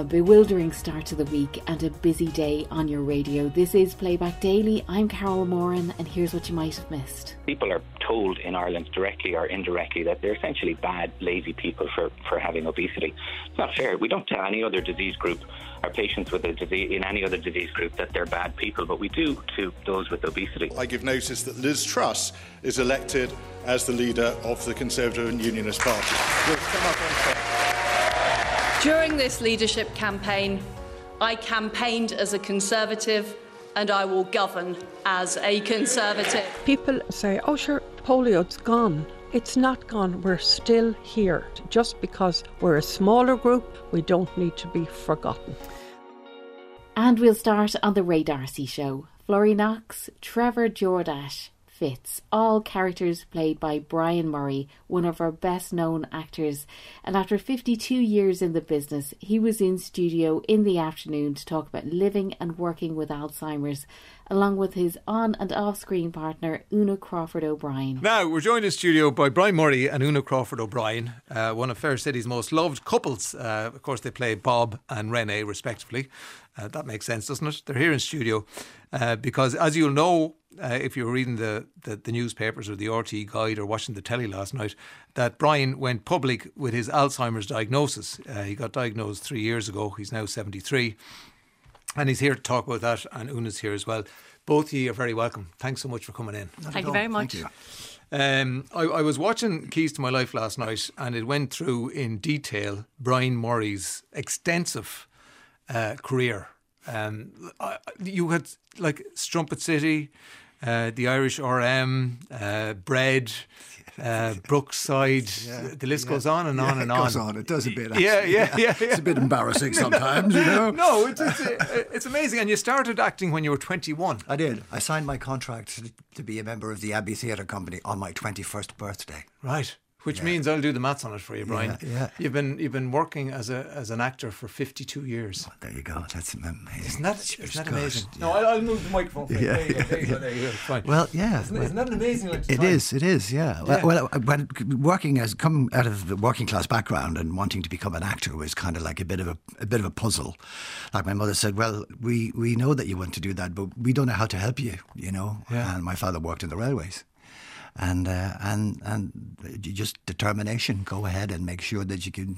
A bewildering start to the week and a busy day on your radio. This is Playback Daily. I'm Carol Moran, and here's what you might have missed. People are told in Ireland, directly or indirectly, that they're essentially bad, lazy people for, for having obesity. It's not fair. We don't tell any other disease group our patients with a disease in any other disease group that they're bad people, but we do to those with obesity. I give notice that Liz Truss is elected as the leader of the Conservative and Unionist Party. We'll come up on during this leadership campaign, I campaigned as a Conservative and I will govern as a Conservative. People say, oh, sure, polio's gone. It's not gone. We're still here. Just because we're a smaller group, we don't need to be forgotten. And we'll start on the Ray D'Arcy show. Florrie Knox, Trevor Jordache, Fitz, all characters played by Brian Murray, one of our best known actors. And after 52 years in the business, he was in studio in the afternoon to talk about living and working with Alzheimer's along with his on and off screen partner, Una Crawford O'Brien. Now, we're joined in studio by Brian Murray and Una Crawford O'Brien, uh, one of Fair City's most loved couples. Uh, of course, they play Bob and Renee, respectively. Uh, that makes sense, doesn't it? They're here in studio uh, because, as you'll know, uh, if you were reading the, the, the, newspapers or the RTÉ guide or watching the telly last night, that Brian went public with his Alzheimer's diagnosis. Uh, he got diagnosed three years ago. He's now 73. And he's here to talk about that, and Una's here as well. Both of you are very welcome. Thanks so much for coming in. Not Thank you very much. You. Um, I, I, was watching Keys to My Life last night, and it went through in detail Brian Murray's extensive uh, career. Um, you had like Strumpet City, uh, the Irish RM, uh, Bread, uh, Brookside. Yeah, the list yeah. goes on and yeah, on and on. It goes on. It does a bit. Yeah, yeah, yeah, It's a bit embarrassing sometimes, you know. no, it's, it's, it's amazing. And you started acting when you were 21. I did. I signed my contract to be a member of the Abbey Theatre Company on my 21st birthday. Right. Which yeah. means I'll do the maths on it for you, Brian. Yeah, yeah, You've been you've been working as a as an actor for fifty two years. Oh, there you go. That's amazing. Isn't that, isn't that amazing? Yeah. No, I'll, move the microphone. For yeah, you. There you go, there you go. Fine. Well, yeah. Isn't, isn't that an amazing? Like, it is. It is. Yeah. Well, well, uh, when working as coming out of the working class background and wanting to become an actor was kind of like a bit of a a bit of a puzzle. Like my mother said, "Well, we we know that you want to do that, but we don't know how to help you." You know. Yeah. And my father worked in the railways and uh, and and just determination. Go ahead and make sure that you can.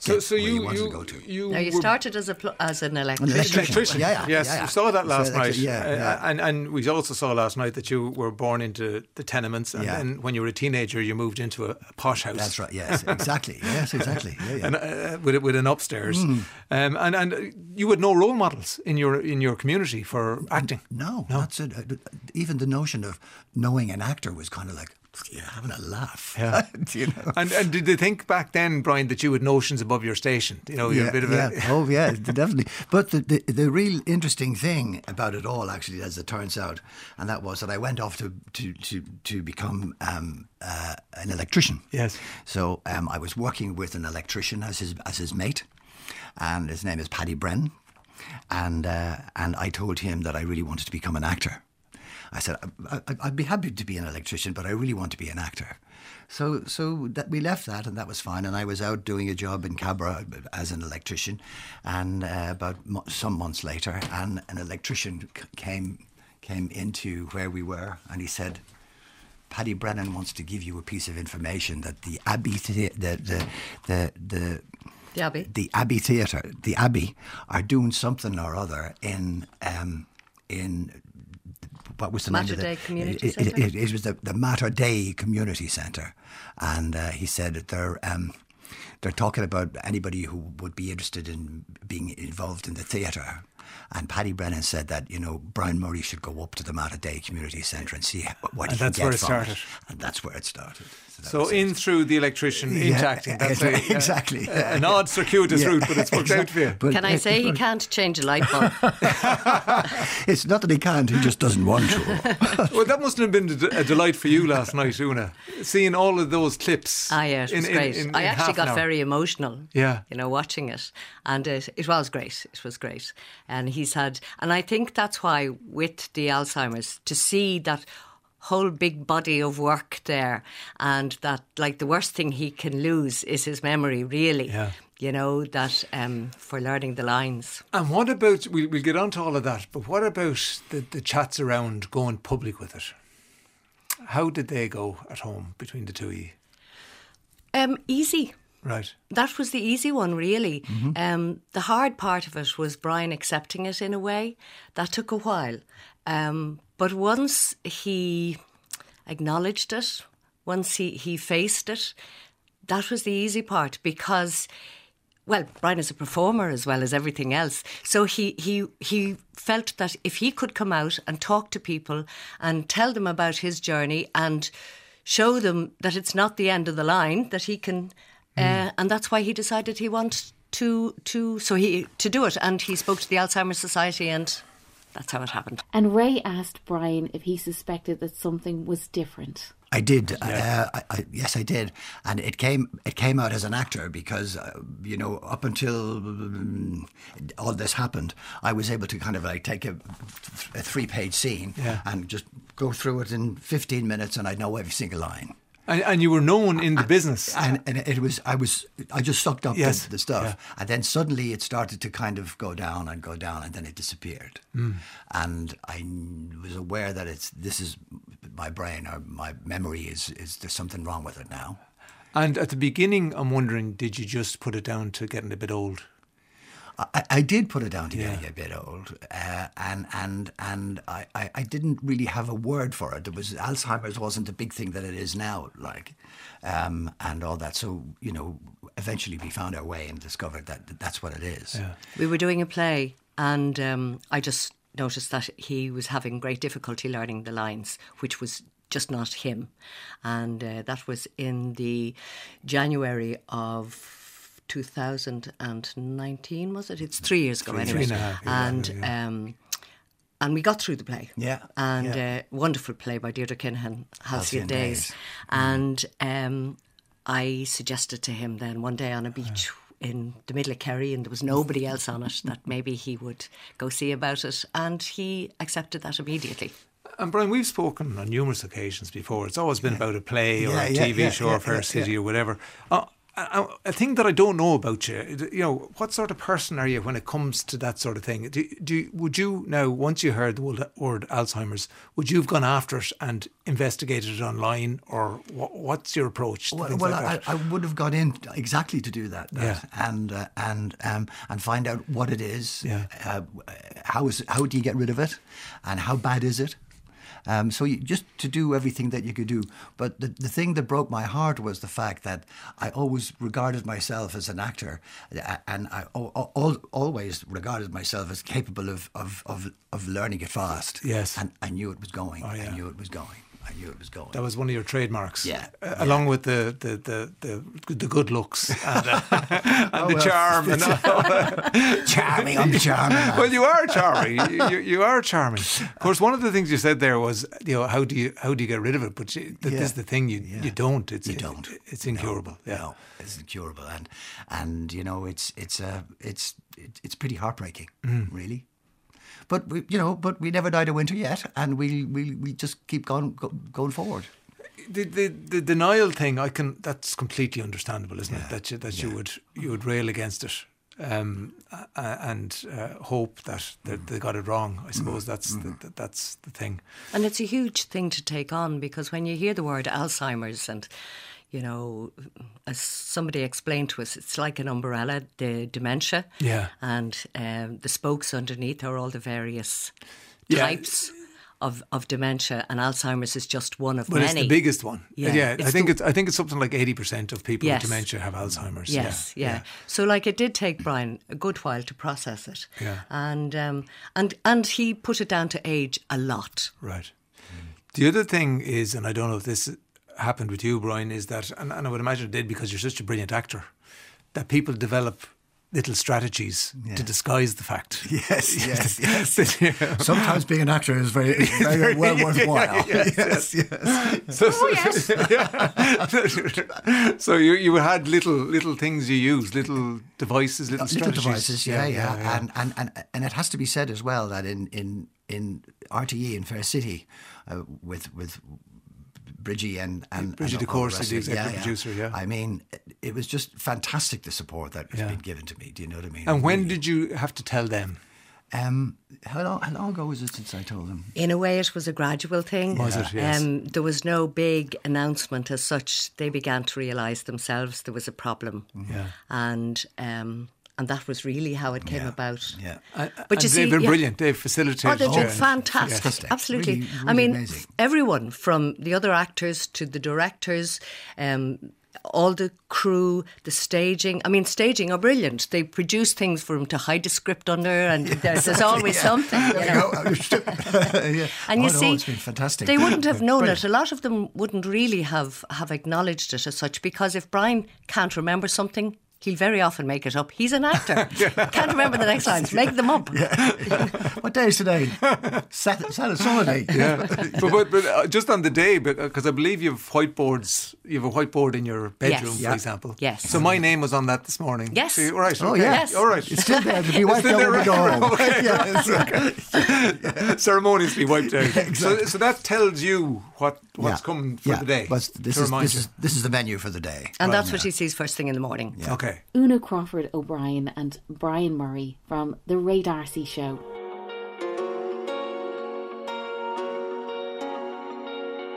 So, so you you, you, you, now you started as a pl- as an electrician. An electrician. Yeah, yeah, yes, yeah, yeah. we saw that last so, night. Yeah, yeah. Uh, and and we also saw last night that you were born into the tenements, and yeah. then when you were a teenager, you moved into a, a posh house. That's right. Yes, exactly. yes, exactly. Yeah, yeah. And, uh, with with an upstairs, mm. um, and and you had no role models in your in your community for acting. No, no. that's it. Even the notion of knowing an actor was kind of like you're having a laugh. Yeah. you know? and, and did they think back then, Brian, that you had notions above your station? You know, you're yeah, a bit of yeah. a. oh, yeah, definitely. But the, the, the real interesting thing about it all, actually, as it turns out, and that was that I went off to, to, to, to become um, uh, an electrician. Yes. So um, I was working with an electrician as his, as his mate, and his name is Paddy Brennan. And, uh, and I told him that I really wanted to become an actor. I said, I, would be happy to be an electrician, but I really want to be an actor. So, so that we left that, and that was fine. And I was out doing a job in Cabra as an electrician, and uh, about mo- some months later, and an electrician c- came came into where we were, and he said, Paddy Brennan wants to give you a piece of information that the Abbey, the, the, the, the, the the Abbey. The Abbey Theatre, the Abbey, are doing something or other in um, in what was the Mater name of the Community it, Centre? It, it, it, was the, the Mater Dei Community Centre, and uh, he said that they're um, they're talking about anybody who would be interested in being involved in the theatre. And Paddy Brennan said that you know Brian Murray should go up to the Mater Dei Community Centre and see what and he that's can get That's where it from started. it. And that's where it started. So, so in it. through the electrician yeah, into acting. That's a, exactly. A, an odd circuitous yeah, route, but it's worked exactly. out for you. But Can I say he can't change a light bulb? it's not that he can't; he just doesn't want to. well, that must have been a delight for you last night, Una, seeing all of those clips. Ah, yeah, it was in, great. In, in, I actually got very emotional. Yeah, you know, watching it, and it, it was great. It was great, and he's had, and I think that's why with the Alzheimer's to see that whole big body of work there and that like the worst thing he can lose is his memory really yeah. you know, that um, for learning the lines. And what about, we'll, we'll get on to all of that, but what about the, the chats around going public with it? How did they go at home between the two of you? Um, easy. Right. That was the easy one, really. Um, the hard part of it was Brian accepting it in a way. That took a while. Um, but once he acknowledged it, once he, he faced it, that was the easy part because well, Brian is a performer as well as everything else. So he, he he felt that if he could come out and talk to people and tell them about his journey and show them that it's not the end of the line, that he can, uh, and that's why he decided he wanted to to so he to do it. And he spoke to the Alzheimer's Society, and that's how it happened. And Ray asked Brian if he suspected that something was different. I did. Uh, I, I, yes, I did, and it came. It came out as an actor because uh, you know up until um, all this happened, I was able to kind of like take a, a three-page scene Yeah. and just go through it in fifteen minutes, and I know every single line. And, and you were known in the business. And, and it was, I was, I just sucked up Yes, the, the stuff, yeah. and then suddenly it started to kind of go down and go down, and then it disappeared. Hmm. And I was aware that it's this is my brain or my memory is is there's something wrong with it now. And at the beginning, I'm wondering, did you just put it down to getting a bit old? I, I did put it down to Yeah. getting a bit old, uh, and and and I, I, I didn't really have a word for it. It was Alzheimer's wasn't the big thing that it is now, like, um, and all that. So you know, eventually we found our way and discovered that that's what it is. We were doing a play, and um, I just noticed that he was having great difficulty learning the lines, which was just not him. And uh, that was in the January of 2019, was it? It's three years ago, Three- anyway. three and a half, yeah, and um, and we got through the play. Yeah, And yeah. Uh, wonderful play by Deirdre Kinahan, Halcyon Days. Days. And um, I suggested to him then one day on a beach in the middle of Kerry and there was nobody else on it that maybe he would go see about it. And he accepted that immediately. And Brian, we've spoken on numerous occasions before. It's always been about a play or Yeah, a TV yeah, show yeah, or Fair yeah, City yeah. or whatever. Uh, a, a thing that I don't know about you, you know, what sort of person are you when it comes to that sort of thing? Do, do would you now, once you heard the word, Alzheimer's, would you have gone after it and investigated it online, or what, what's your approach? To Well, well like I. I would have got in exactly to do that, that Yeah. and uh, and um, and find out what it is. Yeah. Uh, how is how do you get rid of it, and how bad is it? Um, so you, just to do everything that you could do. But the, the thing that broke my heart was the fact that I always regarded myself as an actor, and I al- al- always regarded myself as capable of, of, of, of learning it fast. Yes. And I knew it was going. Oh, yeah. I knew it was going. I knew it was going. That was one of your trademarks. Yeah, Uh, Along with the, the, the, the, the good looks and, uh, and the well, charm. And all. charming, I'm charming. well, you are charming. You, you, you are charming. Of course, one of the things you said there was, you know, how do you how do you get rid of it? But you, that Yeah. is the thing. You Yeah. you don't. It's You don't. It's incurable. No, yeah. no, it's incurable, and and you know it's it's uh, it's it, it's pretty heartbreaking, Mm. really. But we, you know, but we never died of winter yet, and we we, we just keep going go, going forward. The, the the denial thing, I can. That's completely understandable, isn't it? That you, that you would you would rail against it. Um, uh, and uh, hope that, that they got it wrong. I suppose that's the, that, that's the thing. And it's a huge thing to take on because when you hear the word Alzheimer's and you know, as somebody explained to us, it's like an umbrella, the dementia. Yeah. And um, the spokes underneath are all the various Yeah. types of, of dementia, and Alzheimer's is just one of But many. it's the biggest one. Yeah, Yeah, I think the- it's I think it's something like eighty percent of people Yes. with dementia have Alzheimer's. Yes, yeah. So like it did take Brian a good while to process it. Yeah. And um and and he put it down to age a lot. Right. The other thing is, and I don't know if this happened with you, Brian, is that, and, and I would imagine it did because you're such a brilliant actor, that people develop little strategies to disguise the fact. Yes, yes, yes. That, you know, Sometimes being an actor is very, is very well worthwhile. Yes, yes, yes. So, so, yeah. so you you had little little things you used, little devices, little, little strategies. devices, yeah, yeah, And, and and and it has to be said as well that in in in RTE in Fair City, uh, with with Bridgie and and Bridgie and de all Courcy, rest the of it. executive producer, yeah. I mean, it, it was just fantastic the support that has Yeah. been given to me. Do you know what I mean? And when Really. did you have to tell them? um how long how long ago was it since I told them? In a way, it was a gradual thing. Was it? Yes. Um, there was no big announcement as such. They began to realise themselves there was a problem. Yeah. And um, and that was really how it came Yeah. about. Yeah. And, But you and see, they've been yeah. brilliant. They've facilitated. Oh, they've been fantastic. Fantastic. Absolutely. Really, I mean, amazing. everyone from the other actors to the directors, um, all the crew, the staging. I mean, staging are brilliant. They produce things for them to hide the script under, and there's, there's always something. You know? yeah. And oh, you no, see, it's been fantastic. They wouldn't have known Brilliant. it. A lot of them wouldn't really have, have acknowledged it as such because if Brian can't remember something, he'll very often make it up. He's an actor. can't remember the next lines. Make them up. What day is today? Saturday, Saturday, Sunday. Yeah, but, but, but uh, just on the day, because I believe you have whiteboards. You have a whiteboard in your bedroom, Yes. for Yeah. example. Yes. So my name was on that this morning. Yes. So you- all right. Oh, okay. yeah. Yes. All right. It's still there to be wiped still out when we go there, home. okay. Yeah, it's- Ceremoniously wiped out. so, so that tells you what what's yeah. coming for Yeah. the day. But this to is this you. is this is the menu for the day. And Right that's what now. he sees first thing in the morning. Okay. Una Crawford O'Brien and Brian Murray from The Ray D'Arcy Show.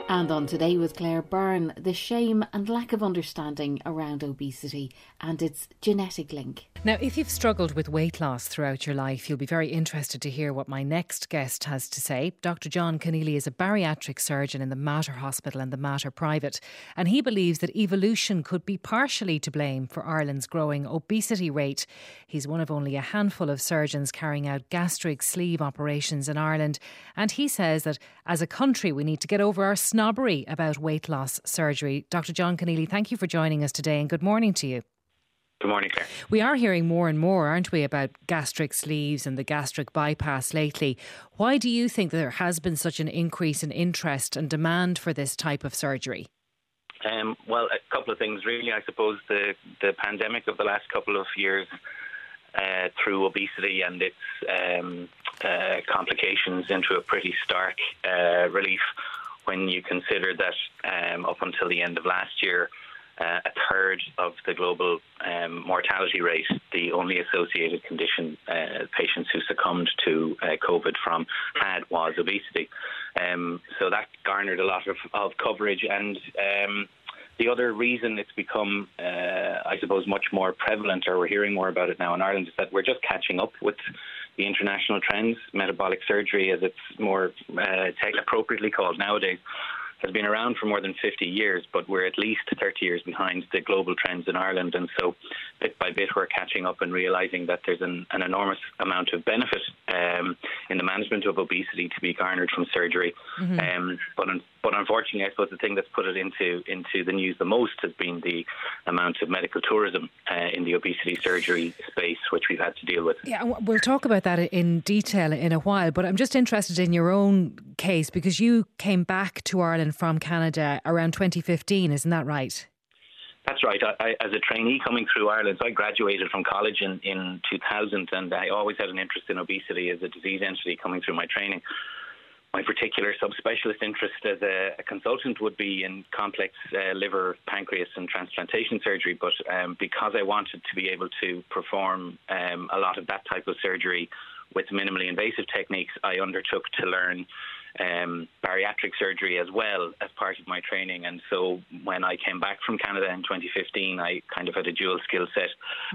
And on Today with Claire Byrne, the shame and lack of understanding around obesity and its genetic link. Now, if you've struggled with weight loss throughout your life, you'll be very interested to hear what my next guest has to say. Dr. John Conneely is a bariatric surgeon in the Mater Hospital and the Mater Private, and he believes that evolution could be partially to blame for Ireland's growing obesity rate. He's one of only a handful of surgeons carrying out gastric sleeve operations in Ireland, and he says that as a country, we need to get over our snobbery about weight loss surgery. Dr. John Conneely, thank you for joining us today, and good morning to you. Good morning, Claire. We are hearing more and more, aren't we, about gastric sleeves and the gastric bypass lately. Why do you think there has been such an increase in interest and demand for this type of surgery? Um, well, a couple of things, really. I suppose the, the pandemic of the last couple of years uh, threw obesity and its um, uh, complications into a pretty stark uh, relief when you consider that um, up until the end of last year, uh, a third of the global um, mortality rate, the only associated condition uh, patients who succumbed to uh, COVID from had was obesity. Um, so that garnered a lot of, of coverage and. Um, the other reason it's become, uh, I suppose, much more prevalent, or we're hearing more about it now in Ireland, is that we're just catching up with the international trends. Metabolic surgery, as it's more uh, appropriately called nowadays, has been around for more than 50 years, but we're at least 30 years behind the global trends in Ireland. And so, bit by bit, we're catching up and realizing that there's an, an enormous amount of benefit um, in the management of obesity to be garnered from surgery. Um, but, un- but unfortunately, I suppose the thing that's put it into into the news the most has been the amount of medical tourism uh, in the obesity surgery space, which we've had to deal with. Yeah, we'll talk about that in detail in a while, but I'm just interested in your own case because you came back to Ireland from Canada around 2015, isn't that right? That's right. I, I, as a trainee coming through Ireland, so I graduated from college in, in 2000, and I always had an interest in obesity as a disease entity coming through my training. My particular subspecialist interest as a, a consultant would be in complex uh, liver, pancreas, and transplantation surgery. But um, because I wanted to be able to perform um, a lot of that type of surgery with minimally invasive techniques, I undertook to learn um, bariatric surgery as well as part of my training. And so when I came back from Canada in 2015, I kind of had a dual skill set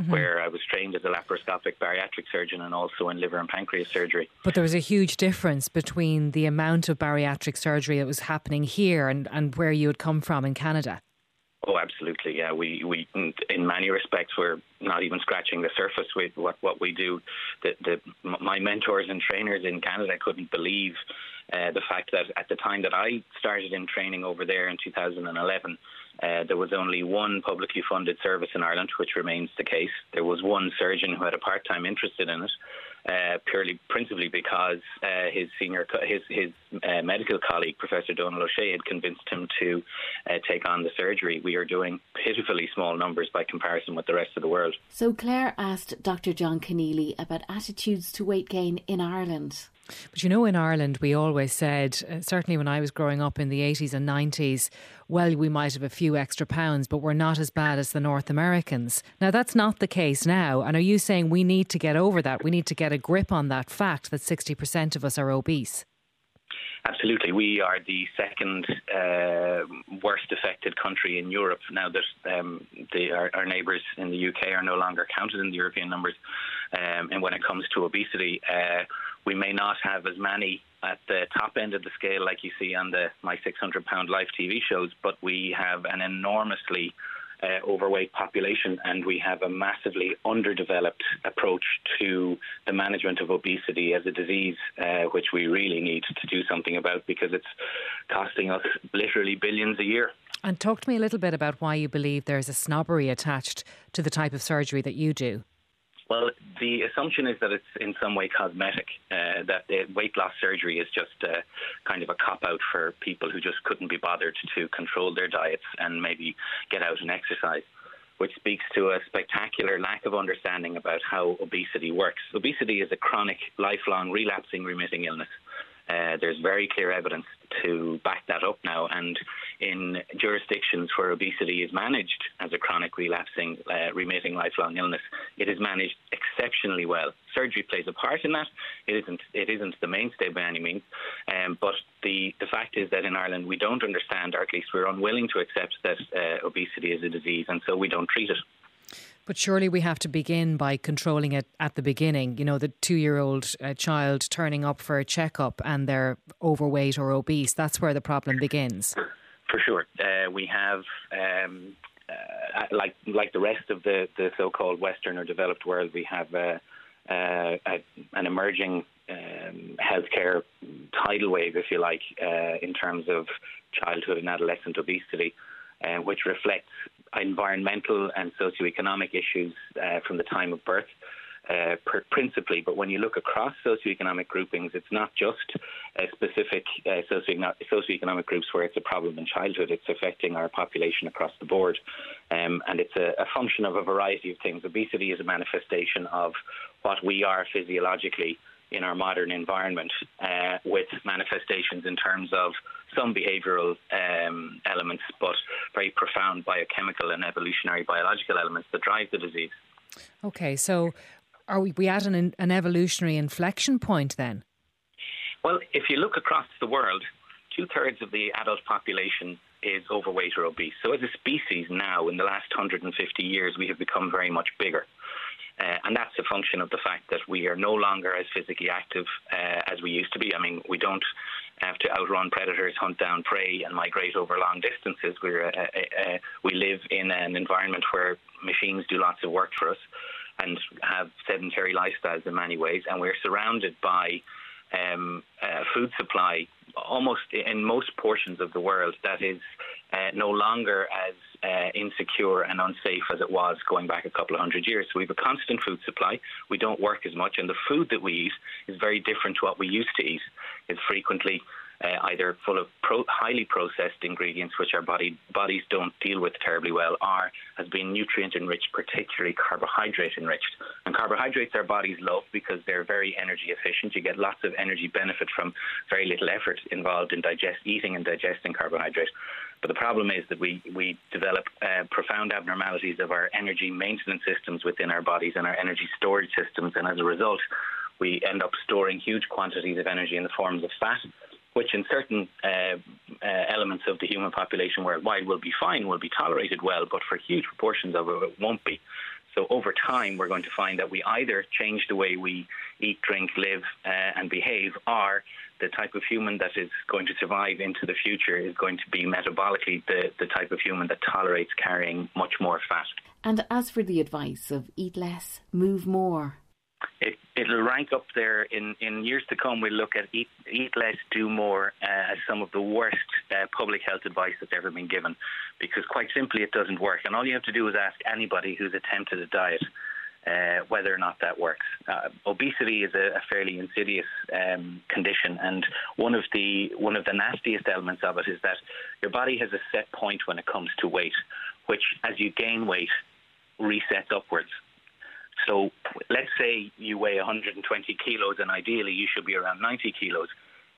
where I was trained as a laparoscopic bariatric surgeon and also in liver and pancreas surgery. But there was a huge difference between the amount of bariatric surgery that was happening here and, and where you had come from in Canada. Oh, absolutely. Yeah, we, we in many respects we're not even scratching the surface with what, what we do. The, the my mentors and trainers in Canada couldn't believe uh, the fact that at the time that I started in training over there in 2011. Uh, there was only one publicly funded service in Ireland, which remains the case. There was one surgeon who had a part-time interest in it, uh, purely principally because uh, his senior, co- his his uh, medical colleague, Professor Donal O'Shea, had convinced him to uh, take on the surgery. We are doing pitifully small numbers by comparison with the rest of the world. So Claire asked Dr. John Conneely about attitudes to weight gain in Ireland. But you know, in Ireland, we always said, uh, certainly when I was growing up in the 80s and 90s, well, we might have a few extra pounds, but we're not as bad as the North Americans. Now, that's not the case now. And are you saying we need to get over that? We need to get a grip on that fact that 60% of us are obese? Absolutely. We are the second uh, worst affected country in Europe now that um, our, our, neighbours in the UK are no longer counted in the European numbers. Um, and when it comes to obesity, uh, we may not have as many at the top end of the scale like you see on the My 600 Pound Life TV shows, but we have an enormously uh, overweight population, and we have a massively underdeveloped approach to the management of obesity as a disease, uh, which we really need to do something about because it's costing us literally billions a year. And talk to me a little bit about why you believe there's a snobbery attached to the type of surgery that you do. Well, the assumption is that it's in some way cosmetic, uh, that weight loss surgery is just a, kind of a cop out for people who just couldn't be bothered to control their diets and maybe get out and exercise, which speaks to a spectacular lack of understanding about how obesity works. Obesity is a chronic, lifelong, relapsing, remitting illness. Uh, there's very clear evidence to back that up now. And in jurisdictions where obesity is managed as a chronic, relapsing, uh, remitting lifelong illness, it is managed exceptionally well. Surgery plays a part in that. It isn't. It isn't the mainstay by any means. Um, but the the fact is that in Ireland we don't understand, or at least we're unwilling to accept that uh, obesity is a disease, and so we don't treat it. But surely we have to begin by controlling it at the beginning. You know, the two year old uh, child turning up for a checkup and they're overweight or obese. That's where the problem begins. For sure. Uh, we have. Um, uh, like like the rest of the, the so-called Western or developed world, we have uh, uh, a, an emerging um, healthcare tidal wave, if you like, uh, in terms of childhood and adolescent obesity, uh, which reflects environmental and socioeconomic issues uh, from the time of birth. Uh, principally, but when you look across socioeconomic groupings, it's not just specific uh, socioeconomic groups where it's a problem in childhood. It's affecting our population across the board, um, and it's a, a, function of a variety of things. Obesity is a manifestation of what we are physiologically in our modern environment, uh, with manifestations in terms of some behavioural um, elements, but very profound biochemical and evolutionary biological elements that drive the disease. Okay, so are we, at an, an evolutionary inflection point then? Well, if you look across the world, two thirds of the adult population is overweight or obese. So, as a species now, in the last 150 years, we have become very much bigger. Uh, and that's a function of the fact that we are no longer as physically active uh, as we used to be. I mean, we don't have to outrun predators, hunt down prey, and migrate over long distances. We're, uh, uh, uh, we live in an environment where machines do lots of work for us and have sedentary lifestyles in many ways, and we're surrounded by um, uh, food supply almost in most portions of the world that is uh, no longer as uh, insecure and unsafe as it was going back a couple of hundred years. So we have a constant food supply. We don't work as much, and the food that we eat is very different to what we used to eat. It's frequently uh, either full of pro- highly processed ingredients which our body bodies don't deal with terribly well, or has been nutrient enriched, particularly carbohydrate enriched. And carbohydrates our bodies love because they're very energy efficient. You get lots of energy benefit from very little effort involved in digest eating and digesting carbohydrate. But the problem is that we, we develop uh, profound abnormalities of our energy maintenance systems within our bodies and our energy storage systems. And as a result, we end up storing huge quantities of energy in the forms of fat which in certain uh, uh, elements of the human population worldwide will be fine, will be tolerated well, but for huge proportions of it, it won't be. So over time, we're going to find that we either change the way we eat, drink, live, uh, and behave, or the type of human that is going to survive into the future is going to be metabolically the, the type of human that tolerates carrying much more fat. And as for the advice of eat less, move more, it, it'll rank up there in, in years to come. We'll look at eat, eat less, do more uh, as some of the worst uh, public health advice that's ever been given, because quite simply it doesn't work. And all you have to do is ask anybody who's attempted a diet uh, whether or not that works. Uh, obesity is a, a fairly insidious um, condition, and one of the one of the nastiest elements of it is that your body has a set point when it comes to weight, which as you gain weight resets upwards. So let's say you weigh 120 kilos and ideally you should be around 90 kilos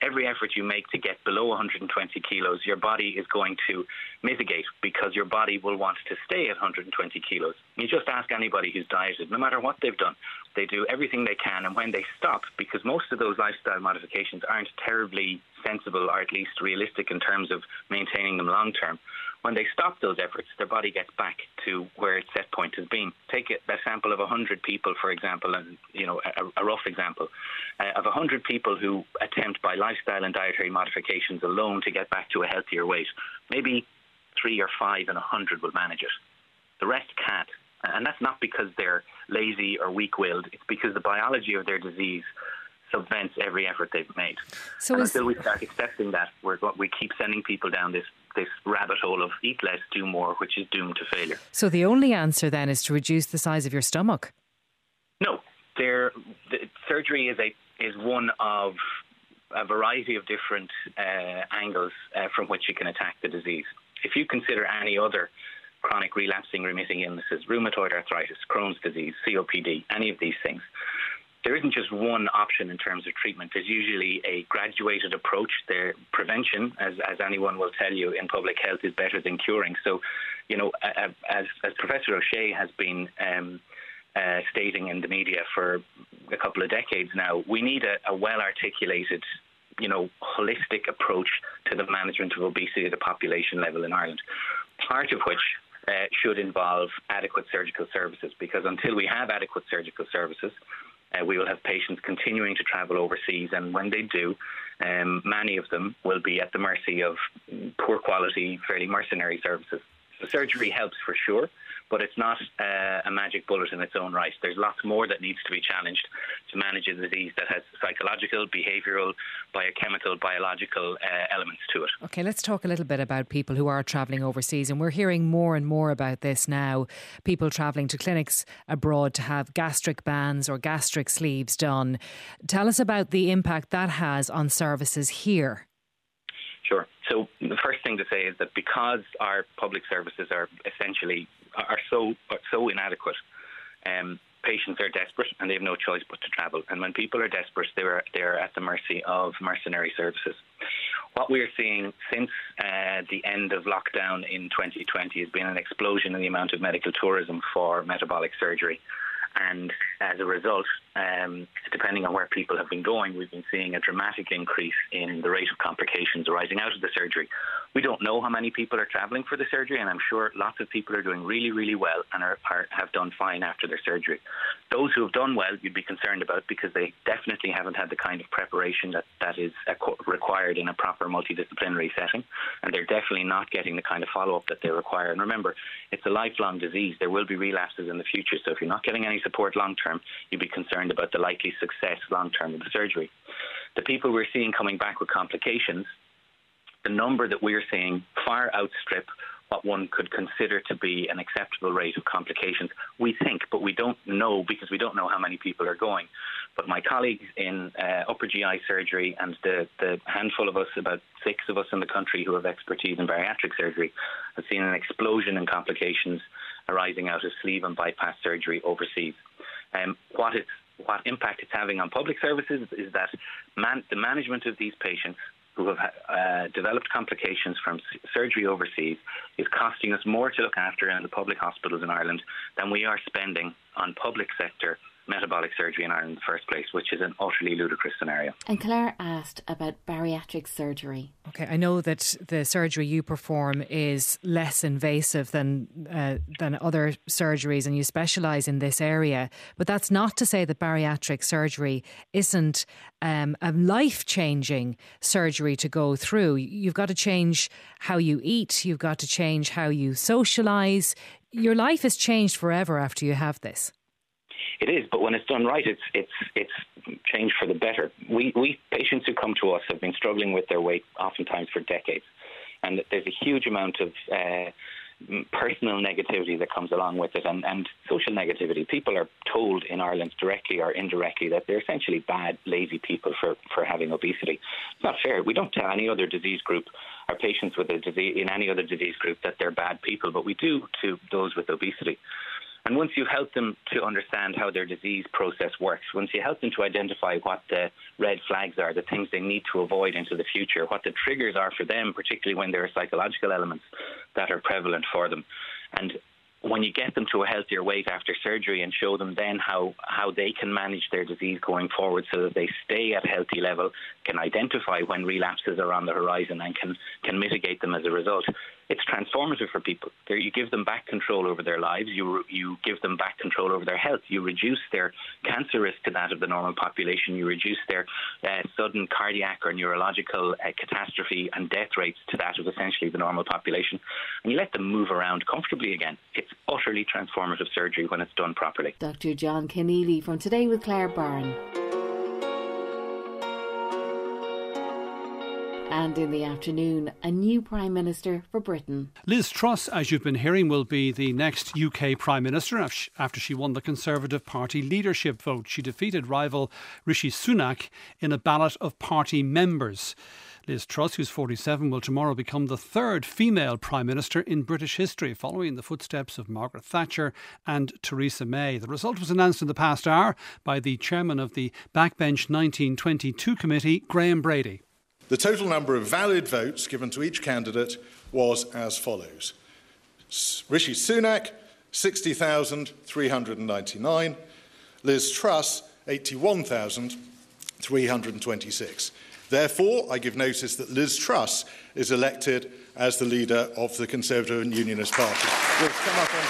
every effort you make to get below 120 kilos, your body is going to mitigate because your body will want to stay at 120 kilos. You just ask anybody who's dieted, no matter what they've done, they do everything they can, and when they stop, because most of those lifestyle modifications aren't terribly sensible or at least realistic in terms of maintaining them long term when they stop those efforts, their body gets back to where its set point has been. Take a, a sample of 100 people, for example, and you know a, a rough example uh, of 100 people who attempt by lifestyle and dietary modifications alone to get back to a healthier weight. Maybe three or five in 100 will manage it. The rest can't. And that's not because they're lazy or weak willed, it's because the biology of their disease subvents every effort they've made. So until we start accepting that, we're, we keep sending people down this this rabbit hole of eat less, do more, which is doomed to failure. So the only answer then is to reduce the size of your stomach. No, there. The, surgery is a is one of a variety of different uh, angles uh, from which you can attack the disease. If you consider any other chronic relapsing remitting illnesses, rheumatoid arthritis, Crohn's disease, COPD, any of these things, there isn't just one option in terms of treatment. There's usually a graduated approach. There, prevention, as, as anyone will tell you in public health, is better than curing. So, you know, as, as Professor O'Shea has been um, uh, stating in the media for a couple of decades now, we need a, a well articulated you know, holistic approach to the management of obesity at a population level in Ireland. Part of which uh, should involve adequate surgical services because until we have adequate surgical services, uh, we will have patients continuing to travel overseas, and when they do, um, many of them will be at the mercy of poor quality, fairly mercenary services. So surgery helps for sure, but it's not uh, a magic bullet in its own right. There's lots more that needs to be challenged to manage a disease that has psychological, behavioural, biochemical, biological uh, elements to it. Okay, let's talk a little bit about people who are travelling overseas, and we're hearing more and more about this now. People travelling to clinics abroad to have gastric bands or gastric sleeves done. Tell us about the impact that has on services here. Sure. So the first thing to say is that because our public services are essentially are so are so inadequate, um, patients are desperate and they have no choice but to travel. And when people are desperate, they're they're at the mercy of mercenary services. What we are seeing since uh, the end of lockdown in 2020 has been an explosion in the amount of medical tourism for metabolic surgery. And as a result, um, depending on where people have been going, we've been seeing a dramatic increase in the rate of complications arising out of the surgery. We don't know how many people are travelling for the surgery, and I'm sure lots of people are doing really, really well and are, are, have done fine after their surgery. Those who have done well, you'd be concerned about because they definitely haven't had the kind of preparation that, that is required in a proper multidisciplinary setting, and they're definitely not getting the kind of follow up that they require. And remember, it's a lifelong disease. There will be relapses in the future, so if you're not getting any support long term, you'd be concerned about the likely success long term of the surgery. The people we're seeing coming back with complications the number that we're seeing far outstrip what one could consider to be an acceptable rate of complications. We think, but we don't know because we don't know how many people are going. But my colleagues in uh, upper GI surgery and the, the handful of us, about six of us in the country who have expertise in bariatric surgery, have seen an explosion in complications arising out of sleeve and bypass surgery overseas. Um, what it's what impact it's having on public services is that man, the management of these patients who have uh, developed complications from surgery overseas is costing us more to look after in the public hospitals in Ireland than we are spending on public sector metabolic surgery in Ireland in the first place, which is an utterly ludicrous scenario. And Claire asked about bariatric surgery. Okay, I know that the surgery you perform is less invasive than uh, than other surgeries, and you specialise in this area. But that's not to say that bariatric surgery isn't um, a life changing surgery to go through. You've got to change how you eat. You've got to change how you socialise. Your life is changed forever after you have this. It is, but when it's done right, it's it's it's changed for the better. We we patients who come to us have been struggling with their weight oftentimes for decades, and there's a huge amount of uh, personal negativity that comes along with it and, and social negativity. People are told in Ireland directly or indirectly that they're essentially bad, lazy people for, for having obesity. It's not fair. We don't tell any other disease group our patients with a disease in any other disease group that they're bad people, but we do to those with obesity. And once you help them to understand how their disease process works, once you help them to identify what the red flags are, the things they need to avoid into the future, what the triggers are for them, particularly when there are psychological elements that are prevalent for them, and when you get them to a healthier weight after surgery and show them then how, how they can manage their disease going forward so that they stay at a healthy level, can identify when relapses are on the horizon and can, can mitigate them as a result, it's transformative for people. you give them back control over their lives. You you give them back control over their health. You reduce their cancer risk to that of the normal population. You reduce their uh, sudden cardiac or neurological uh, catastrophe and death rates to that of essentially the normal population, and you let them move around comfortably again. It's utterly transformative surgery when it's done properly. Dr. John Conneely from Today with Claire Byrne. And in the afternoon, a new Prime Minister for Britain. Liz Truss, as you've been hearing, will be the next UK Prime Minister after she won the Conservative Party leadership vote. She defeated rival Rishi Sunak in a ballot of party members. Liz Truss, who's 47, will tomorrow become the third female Prime Minister in British history, following the footsteps of Margaret Thatcher and Theresa May. The result was announced in the past hour by the chairman of the Backbench 1922 Committee, Graham Brady. The total number of valid votes given to each candidate was as follows Rishi Sunak, 60,399, Liz Truss, 81,326. Therefore, I give notice that Liz Truss is elected as the leader of the Conservative and Unionist Party. We'll come up on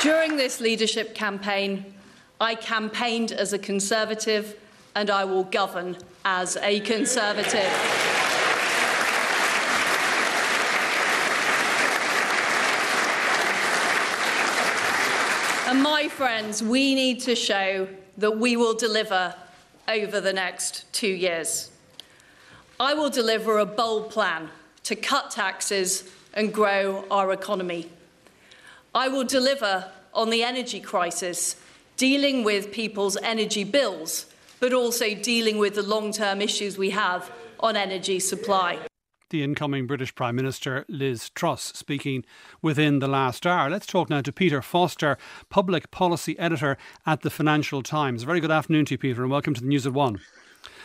During this leadership campaign, I campaigned as a Conservative and I will govern as a Conservative. And my friends, we need to show that we will deliver over the next two years. I will deliver a bold plan to cut taxes and grow our economy. I will deliver on the energy crisis, dealing with people's energy bills but also dealing with the long term issues we have on energy supply. The incoming British Prime Minister Liz Truss speaking within the last hour. Let's talk now to Peter Foster, Public Policy Editor at the Financial Times. Very good afternoon to you, Peter, and welcome to the News at One.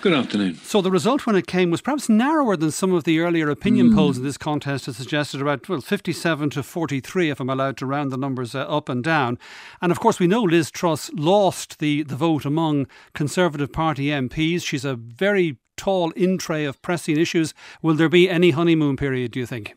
Good afternoon. So the result when it came was perhaps narrower than some of the earlier opinion mm. polls in this contest had suggested about well 57 to 43 if I'm allowed to round the numbers uh, up and down. And of course we know Liz Truss lost the the vote among Conservative Party MPs. She's a very tall in tray of pressing issues. Will there be any honeymoon period do you think?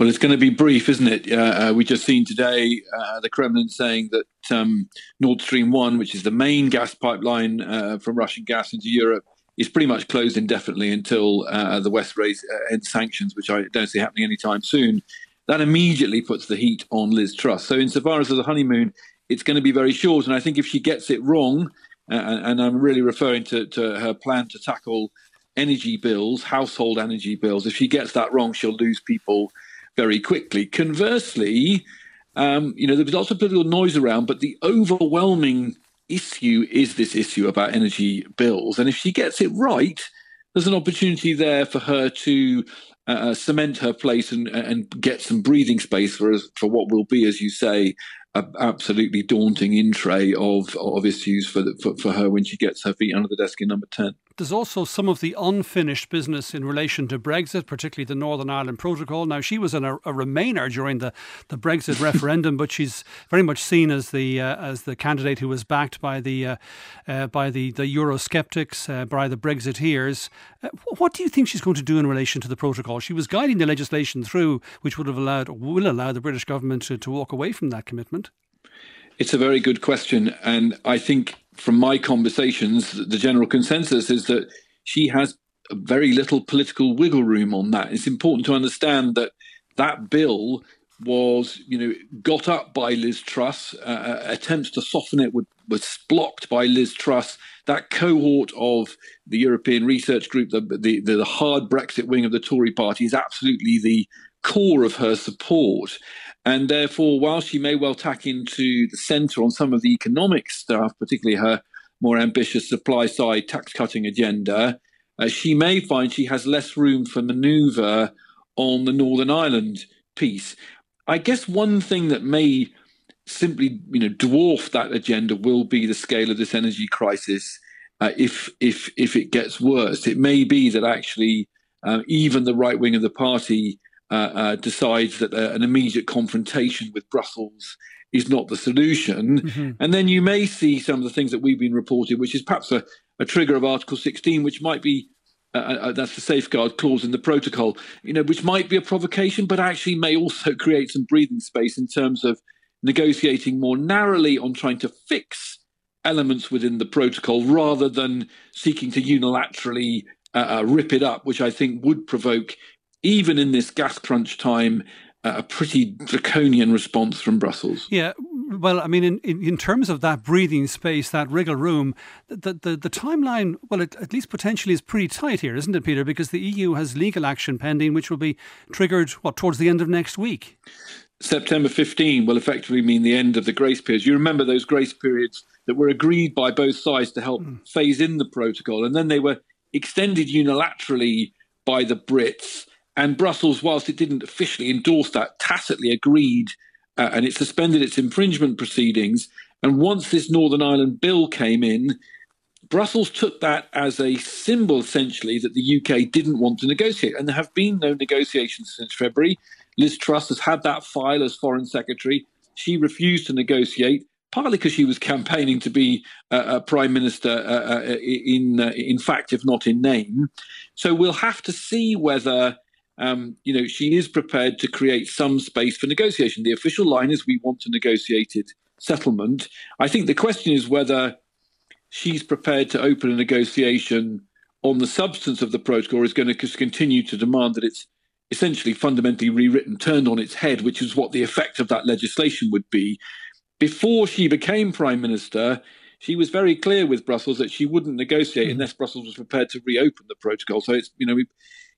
Well, it's going to be brief, isn't it? Uh, uh, we just seen today uh, the Kremlin saying that um, Nord Stream 1, which is the main gas pipeline uh, from Russian gas into Europe, is pretty much closed indefinitely until uh, the West raise uh, end sanctions, which I don't see happening anytime soon. That immediately puts the heat on Liz Truss. So, insofar as the honeymoon, it's going to be very short. And I think if she gets it wrong, and I'm really referring to, to her plan to tackle energy bills, household energy bills, if she gets that wrong, she'll lose people very quickly. Conversely, um, you know, there's lots of political noise around, but the overwhelming issue is this issue about energy bills. And if she gets it right, there's an opportunity there for her to uh, uh cement her place and, and get some breathing space for for what will be, as you say, an absolutely daunting in tray of of issues for, the, for for her when she gets her feet under the desk in number ten. There's also some of the unfinished business in relation to Brexit, particularly the Northern Ireland Protocol. Now, she was an, a, Remainer during the, the Brexit referendum, but she's very much seen as the uh, as the candidate who was backed by the uh, uh, by the the Eurosceptics, uh, by the Brexiteers. Uh, what do you think she's going to do in relation to the protocol? She was guiding the legislation through, which would have allowed will allow the British government to, to walk away from that commitment. It's a very good question, and I think from my conversations, the general consensus is that she has very little political wiggle room on that. It's important to understand that that bill was, you know, got up by Liz Truss. Uh, uh attempts to soften it were, was blocked by Liz Truss. That cohort of the European Research Group, the, the, the hard Brexit wing of the Tory party, is absolutely the core of her support. And therefore, while she may well tack into the centre on some of the economic stuff, particularly her more ambitious supply side tax cutting agenda, uh, she may find she has less room for manoeuvre on the Northern Ireland piece. I guess one thing that may simply, you know, dwarf that agenda will be the scale of this energy crisis. Uh, if if if it gets worse, it may be that actually uh, even the right wing of the party decides that uh, an immediate confrontation with Brussels is not the solution, mm-hmm. and then you may see some of the things that we've been reporting, which is perhaps a, a trigger of Article 16, which might be uh, uh, that's the safeguard clause in the protocol, you know, which might be a provocation, but actually may also create some breathing space in terms of negotiating more narrowly on trying to fix elements within the protocol rather than seeking to unilaterally uh, uh, rip it up, which I think would provoke, even in this gas crunch time, a pretty draconian response from Brussels. Yeah, well, I mean, in, in, in, terms of that breathing space, that wriggle room, the, the, the timeline, well, it, at least potentially is pretty tight here, isn't it, Peter? Because the EU has legal action pending, which will be triggered, what, towards the end of next week? September 15 will effectively mean the end of the grace periods. You remember those grace periods that were agreed by both sides to help mm. phase in the protocol, and then they were extended unilaterally by the Brits and Brussels, whilst it didn't officially endorse that, tacitly agreed uh, and it suspended its infringement proceedings. And once this Northern Ireland bill came in, Brussels took that as a symbol, essentially, that the UK didn't want to negotiate. And there have been no negotiations since February. Liz Truss has had that file as Foreign Secretary. She refused to negotiate, partly because she was campaigning to be uh, a Prime Minister uh, uh in, uh, in fact, if not in name. So we'll have to see whether um, you know, she is prepared to create some space for negotiation. The official line is we want a negotiated settlement. I think the question is whether she's prepared to open a negotiation on the substance of the protocol or is going to continue to demand that it's essentially fundamentally rewritten, turned on its head, which is what the effect of that legislation would be. Before she became prime minister, she was very clear with Brussels that she wouldn't negotiate mm. unless Brussels was prepared to reopen the protocol. So it's you know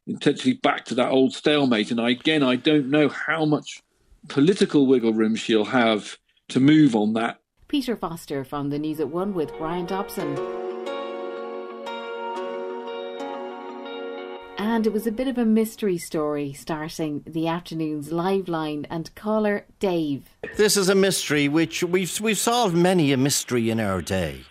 intentionally back to that old stalemate. And I, again, I don't know how much political wiggle room she'll have to move on that. Peter Foster from the News at One with Bryan Dobson. And it was a bit of a mystery story starting the afternoon's Liveline and caller Dave. This is a mystery which we've we've solved many a mystery in our day.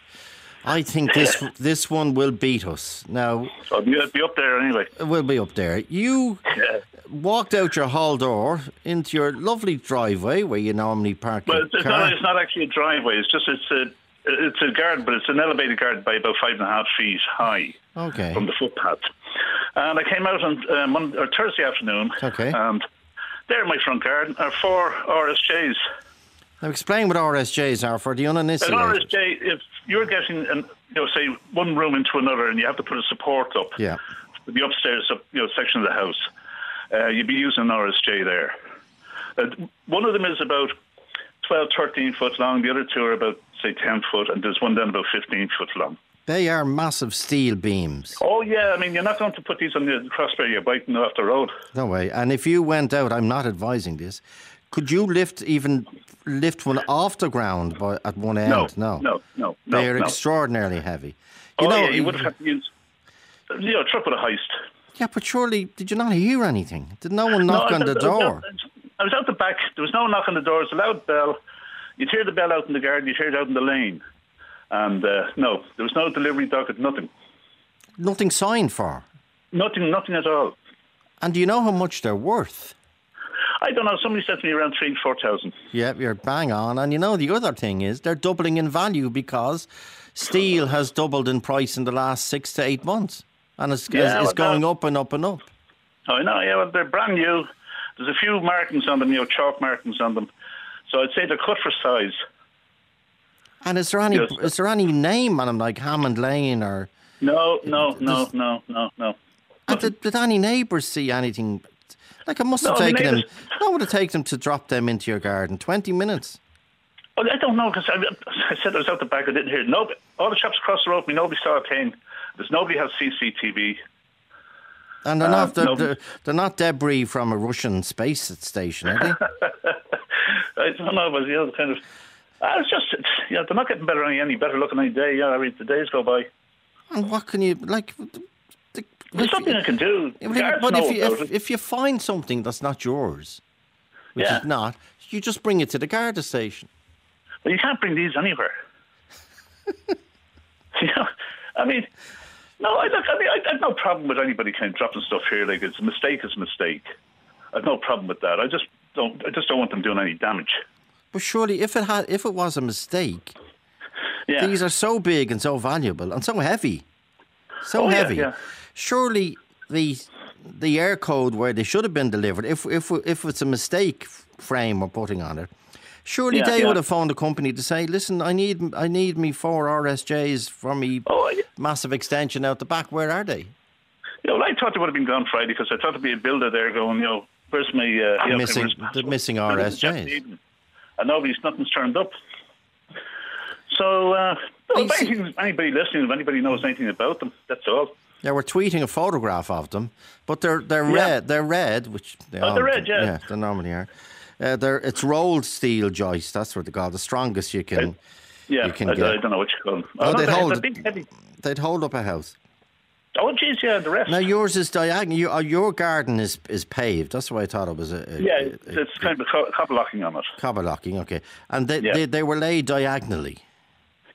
I think this this one will beat us. Now, I'll be, be up there anyway. We'll be up there. You yeah. walked out your hall door into your lovely driveway where you normally park well, your it's, car. Not, it's not actually a driveway. It's just it's a it's a garden, but it's an elevated garden by about five and a half feet high. Okay. From the footpath, and I came out on uh, Monday, or Thursday afternoon. Okay. And there in my front garden are four RSJs. Now explain what RSJs are for the uninitiated. An RSJ, if you're getting, an, you know, say one room into another, and you have to put a support up. Yeah. The upstairs, you know, section of the house. Uh, you'd be using an RSJ there. Uh, one of them is about 12, 13 foot long. The other two are about, say, 10 foot, and there's one down about 15 foot long. They are massive steel beams. Oh yeah, I mean you're not going to put these on the crossbar you're biting off the road. No way. And if you went out, I'm not advising this. Could you lift even lift one off the ground by, at one end? No, no, no, no. They are no. extraordinarily heavy. You oh know, yeah, you would have had to use, you know, triple a heist. Yeah, but surely did you not hear anything? Did no one knock no, on the door? I was out the back. There was no knock on the door. It was a loud bell. You'd hear the bell out in the garden. You'd hear it out in the lane. And uh, no, there was no delivery docket. Nothing. Nothing signed for. Nothing. Nothing at all. And do you know how much they're worth? I don't know. Somebody said to me around three, four thousand. Yeah, you're bang on. And you know the other thing is they're doubling in value because steel has doubled in price in the last six to eight months, and it's, yeah, it's, it's well, going up and up and up. I know. Yeah, well, they're brand new. There's a few markings on them, you know, chalk markings on them. So I'd say they're cut for size. And is there any yes. is there any name on them like Hammond Lane or? No, no, no, no, no, no. And did, did any neighbours see anything like I must have no, taken them. How would it take them to drop them into your garden? Twenty minutes. Well, I don't know because I, I, said I was out the back. I didn't hear. No, all the shops across the road. Me, nobody saw a thing. There's nobody has CCTV. And they're not uh, they're, they're, they're, not debris from a Russian space station, are they? I don't know, but you know, kind of. I was just, you know, they're not getting better any, any better looking any day. Yeah, I mean, the days go by. And what can you like? There's something I can do. but if you, if, if, you find something that's not yours, which Yeah. is not, you just bring it to the Garda station. Well, you can't bring these anywhere. you know, I mean, no, I look. I mean, I, I've no problem with anybody kind of dropping stuff here. Like it's a mistake, is a mistake. I've no problem with that. I just don't. I just don't want them doing any damage. But surely, if it had, if it was a mistake, Yeah. these are so big and so valuable and so heavy, so Oh, heavy. yeah. Surely the the air code where they should have been delivered, if if if it's a mistake frame we're putting on it, surely Yeah, they yeah. would have phoned the company to say, "Listen, I need I need me four RSJs for me Oh, massive extension out the back. Where are they?" You know, well, I thought they would have been gone Friday because I thought there'd be a builder there going, you know, where's my, uh, know, missing where's- the missing RSJs. And nobody's, nothing's turned up. So, uh, if anybody listening, if anybody knows anything about them, that's all. Yeah, we're tweeting a photograph of them, but they're they're Yeah. red. They're red, which they are. Oh, all- they're red, yeah. yeah, they normally are. Uh, they're it's rolled steel joists. That's what they call the strongest you can. Yeah, you can I, get. I don't know what you call them. Oh, no, they'd they're- hold they're it. big, heavy. They'd hold up a house. Oh, geez, yeah, the rest. Now yours is diagonal. You, uh, your garden is is paved. That's why I thought it was a, a, yeah, a, it's, it's kind of co- cobble locking on it. cobble locking. Okay, and they, Yeah. they they were laid diagonally.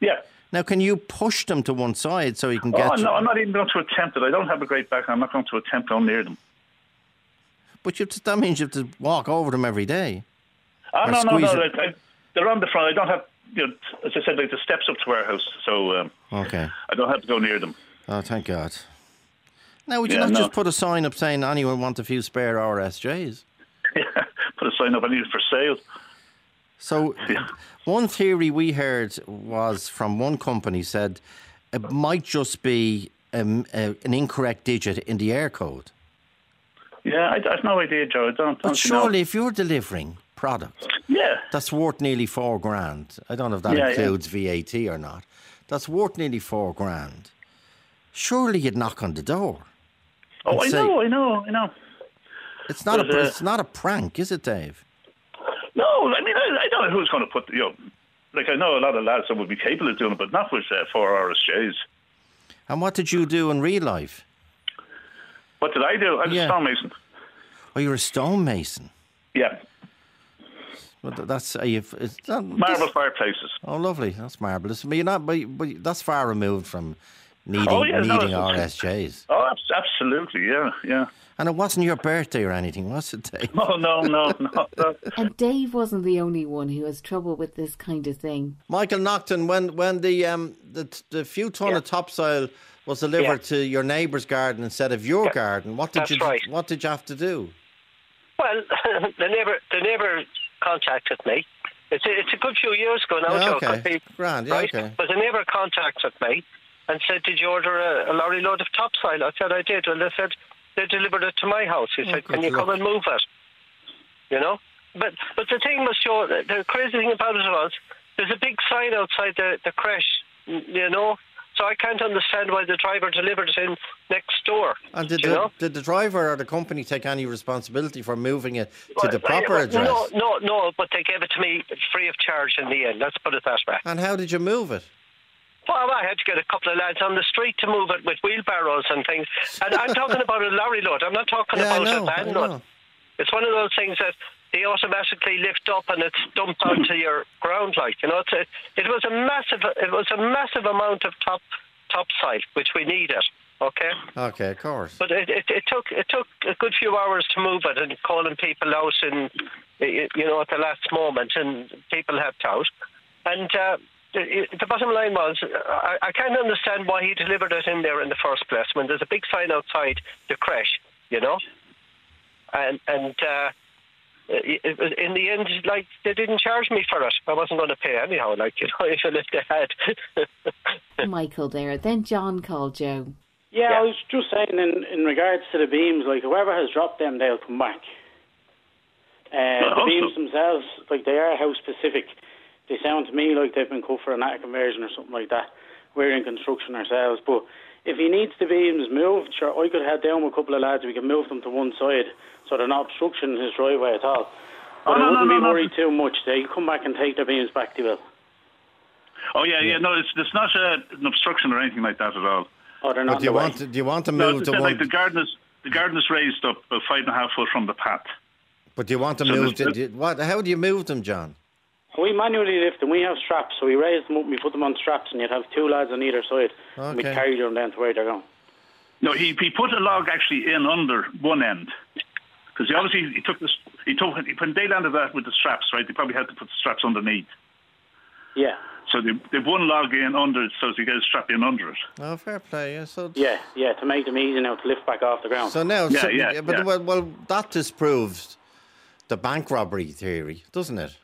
Yeah. Now, can you push them to one side so you can get? Oh, no, I'm not even going to attempt it. I don't have a great back. I'm not going to attempt going near them. But you to, that means you have to walk over them every day. Oh, no, no, no. squeeze it. I, I, they're on the front. I don't have, you know, as I said, like the steps up to our house, so um, Okay. I don't have to go near them. Oh, thank God. Now, would you Yeah, not no. just put a sign up saying anyone want a few spare RSJs? Yeah, Put a sign up, I need it for sale. So, one theory we heard was from one company said it might just be um, a, an incorrect digit in the air code. Yeah, I, I've no idea, Joe. I don't. But don't you know. surely, if you're delivering product Yeah. that's worth nearly four grand, I don't know if that Yeah, yeah. includes VAT or not, that's worth nearly four grand, surely you'd knock on the door. Oh, I say- know, I know, I know. It's not, a, a- it's not a prank, is it, Dave? No, I mean, I, I don't know who's going to put, you know, like I know a lot of lads that would be capable of doing it, but not with uh, four RSJs. And what did you do in real life? What did I do? I was Yeah. a stonemason. Oh, you're a stonemason. Yeah. Well, that's uh, not, Marble fireplaces. Oh, lovely. That's marvelous. But you're not. But, but that's far removed from needing Oh, yeah, no, needing it's- RSJs. Oh, absolutely, yeah, yeah. And it wasn't your birthday or anything, was it, Dave? No, no, no, no. no. And Dave wasn't the only one who has trouble with this kind of thing. Michael Nocton, when when the um the the few ton of topsoil was delivered to your neighbour's garden instead of your garden, what did that's you right. what did you have to do? Well, the neighbour, the neighbour contacted me. It's a, it's a good few years ago now, Yeah, okay. could be, Grand, yeah, right? okay. But the neighbour contacted me and said, "Did you order a, a lorry load of topsoil?" I said, "I did." Well, they said they delivered it to my house. He Oh, said, "Can you come and move it?" You know. But but the thing was, Joe, the, crazy thing about it was there's a big sign outside the the creche. You know. So I can't understand why the driver delivered it in next door. And did the, know? did the driver or the company take any responsibility for moving it to Well, the proper address? No, no, no, but they gave it to me free of charge in the end. Let's put it that way. And how did you move it? Well, I had to get a couple of lads on the street to move it with wheelbarrows and things. And I'm talking about a lorry load. I'm not talking Yeah, about know, a van load. It's one of those things that they automatically lift up and it's dumped onto your ground. Like you know, it's a, it was a massive, it was a massive amount of top topside which we needed. Okay. Okay, of course. But it, it, it took it took a good few hours to move it and calling people out and you know at the last moment and people helped out. And uh, the, the bottom line was I, I can't understand why he delivered it in there in the first place when there's a big sign outside the crash, you know. And and uh, it, it in the end like they didn't charge me for it. I wasn't going to pay anyhow. Like you know, even if they had. Michael there. Then John called Joe. Yeah, I was just saying in, in regards to the beams, like whoever has dropped them, they'll come back. Uh, the beams themselves, like they are house specific. They sound to me like they've been cut for an attic conversion or something like that. We're in construction ourselves, but if he needs the beams moved, sure, I could head down with a couple of lads. We can move them to one side, so they're not obstructing his driveway at all. But Oh, I no, no, wouldn't no, be no. worried too much. They come back and take their beams back, they will. Oh yeah, yeah. No, it's it's not uh, an obstruction or anything like that at all. Oh, they're But do you want to, do you want to No, move it's to like the garden is the garden is raised up about five and a half foot from the path. But do you want to So move there's- them? do you- What? How do you move them, John? We manually lift them. We have straps, so we raise them up and we put them on straps, and you'd have two lads on either side. And we'd carry them down to where they're going. No, he he put a log actually in under one end because he obviously he took this he took when they landed that with the straps right. They probably had to put the straps underneath. Yeah. So they they've one log in under it, so they get a strap in under it. Oh, fair play. Yeah. So Yeah, yeah, to make them easy now to lift back off the ground. So now, Yeah, so, yeah, but yeah. Well, well, that disproves the bank robbery theory, doesn't it?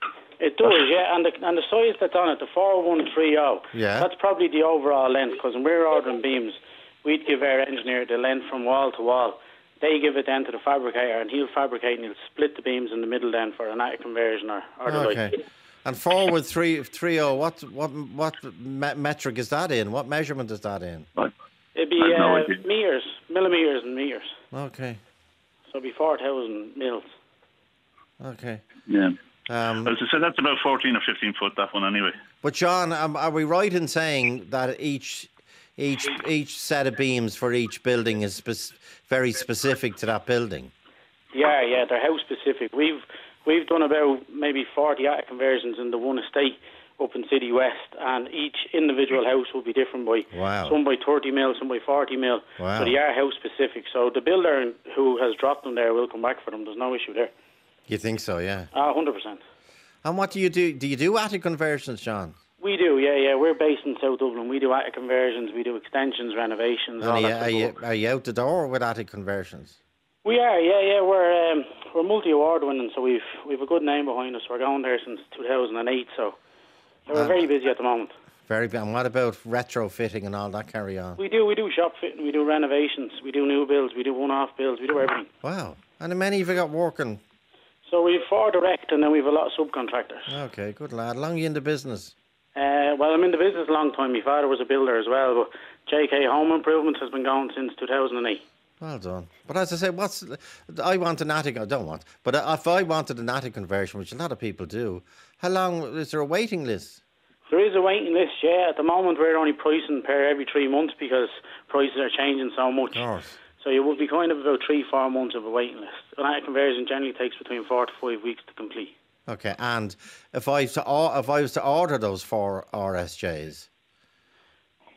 It does, yeah, and the and the size that's on it, the four one three zero. Yeah. That's probably the overall length because when we're ordering beams, we'd give our engineer the length from wall to wall. They give it then to the fabricator, and he'll fabricate and he'll split the beams in the middle then for an attic conversion or, or the Okay. like. And forward three three oh. What what what metric is that in? What measurement is that in? It'd be I've no uh, meters, millimeters, and meters. Okay. So it'd be four thousand mils. Okay. Yeah. Um, As I said, that's about fourteen or fifteen foot. That one anyway. But John, um, are we right in saying that each each each set of beams for each building is spec- very specific to that building? Yeah, yeah, they're house specific. We've we've done about maybe forty attic conversions in the one estate up in Citywest, and each individual house will be different by Wow. some by thirty mil, some by forty mil. Wow. So they are house specific. So the builder who has dropped them there will come back for them. There's no issue there. You think so? Yeah. Ah, hundred percent. And what do you do? Do you do attic conversions, John? We do, yeah, yeah. We're based in South Dublin. We do attic conversions, we do extensions, renovations, And all are, you, that. are, you, are you out the door with attic conversions? We are, yeah, yeah. We're um, we're multi award winning, so we've we've a good name behind us. We're going there since 2008, so yeah, we're Uh, very busy at the moment. Very. Good. And what about retrofitting and all that carry on? We do we do shop fitting, we do renovations, we do new builds, we do one off builds, we do everything. Wow. And how many have you got working? So we've four direct, and then we've a lot of subcontractors. Okay, good lad. Long you in the business? Uh, well, I'm in the business a long time. My father was a builder as well, but JK Home Improvements has been going since 2008. Well done. But as I say, what's I want an attic. I don't want, but if I wanted an attic conversion, which a lot of people do, how long is there a waiting list? There is a waiting list, yeah. At the moment, we're only pricing per every three months because prices are changing so much. Of course. So you would be kind of about three, four months of a waiting list. An attic conversion generally takes between four to five weeks to complete. Okay, and if I was to or- if I was to order those four RSJs,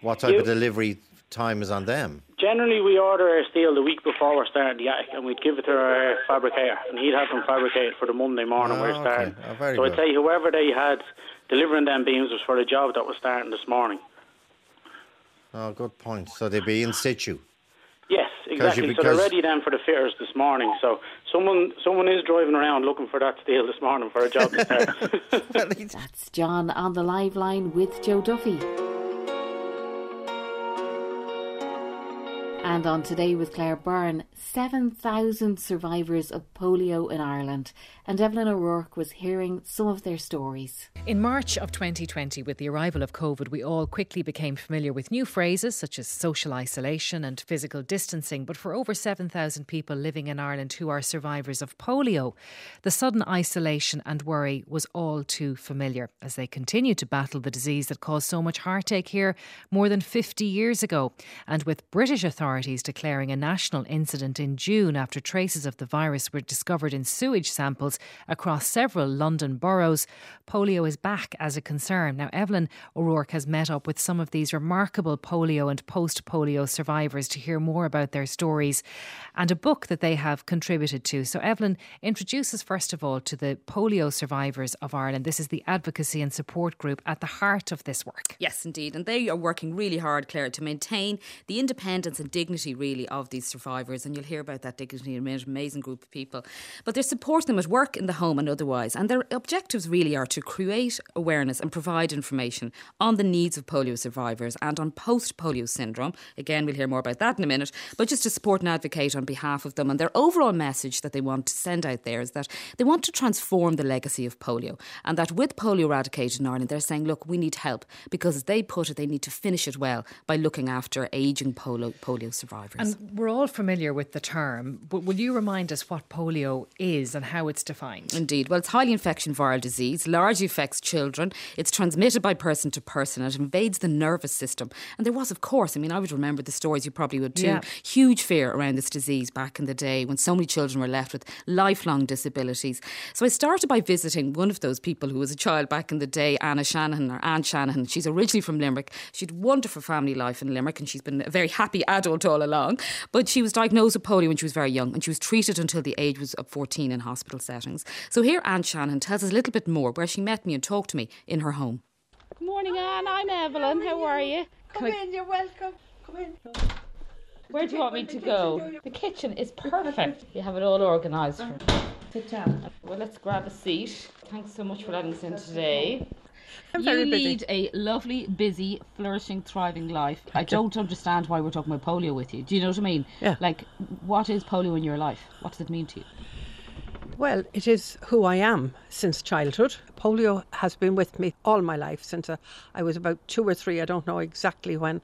what type You- of delivery time is on them? Generally, we order our steel the week before we're starting the attic, and we'd give it to our fabricator, and he'd have them fabricated for the Monday morning Oh, we're ah, okay. starting. Oh, very so I'd say whoever they had delivering them beams was for the job that was starting this morning. Oh, good point. So they'd be in situ. Yes, 'Cause you- exactly. So they're ready then for the fitters this morning. So someone someone is driving around looking for that steel this morning for a job to start. That's John on the Liveline with Joe Duffy. And on Today with Claire Byrne, 7,000 survivors of polio in Ireland. And Evelyn O'Rourke was hearing some of their stories. In March of 2020, with the arrival of COVID, we all quickly became familiar with new phrases such as social isolation and physical distancing. But for over 7,000 people living in Ireland who are survivors of polio, the sudden isolation and worry was all too familiar as they continue to battle the disease that caused so much heartache here more than 50 years ago. And with British authorities declaring a national incident in June after traces of the virus were discovered in sewage samples across several London boroughs, polio is back as a concern. Now, Evelyn O'Rourke has met up with some of these remarkable polio and post polio survivors to hear more about their stories and a book that they have contributed to. So, Evelyn, introduces, first of all to the polio survivors of Ireland. This is the advocacy and support group at the heart of this work. Yes, indeed. And they are working really hard, Claire, to maintain the independence and dignity, really, of these survivors. And you'll hear about that dignity in a minute. Amazing group of people. But they support them at work, in the home, and otherwise. And their objectives really are to create awareness and provide information on the needs of polio survivors and on post polio syndrome. Again, we'll hear more about that in a minute. But just to support and advocate on behalf of them. And their overall message that they want to send out there is that they want to transform the legacy of polio. And that with polio eradicated in Ireland, they're saying, look, we need help because as they put it, they need to finish it well by looking after ageing polio, polio survivors. And we're all familiar with the term, but will you remind us what polio is and how it's defined? Indeed. Well, it's highly infectious viral disease, largely affects children. It's transmitted by person to person. It invades the nervous system. And there was, of course, I mean, I would remember the stories, you probably would too, yeah. huge fear around this disease back in the day when so many children were left with lifelong disabilities. So I started by visiting one of those people who was a child back in the day, Anna Shanahan, or Anne Shanahan. She's originally from Limerick. She had wonderful family life in Limerick and she's been a very happy adult all along. But she was diagnosed with polio when she was very young and she was treated until the age was of 14 in hospital settings. So here Anne Shanahan tells us a little bit more where she met me and talked to me in her home. Good morning, Anne. I'm Evelyn. How are you? Come in, you're welcome. Come in. Where do you want me to go? The kitchen is perfect. You have it all organised. Sit down. Well, let's grab a seat. Thanks so much for letting us in today. I'm you very busy. lead a lovely, busy, flourishing, thriving life. I don't understand why we're talking about polio with you. Do you know what I mean? Yeah. Like, what is polio in your life? What does it mean to you? Well, it is who I am since childhood. Polio has been with me all my life since uh, I was about two or three. I don't know exactly when.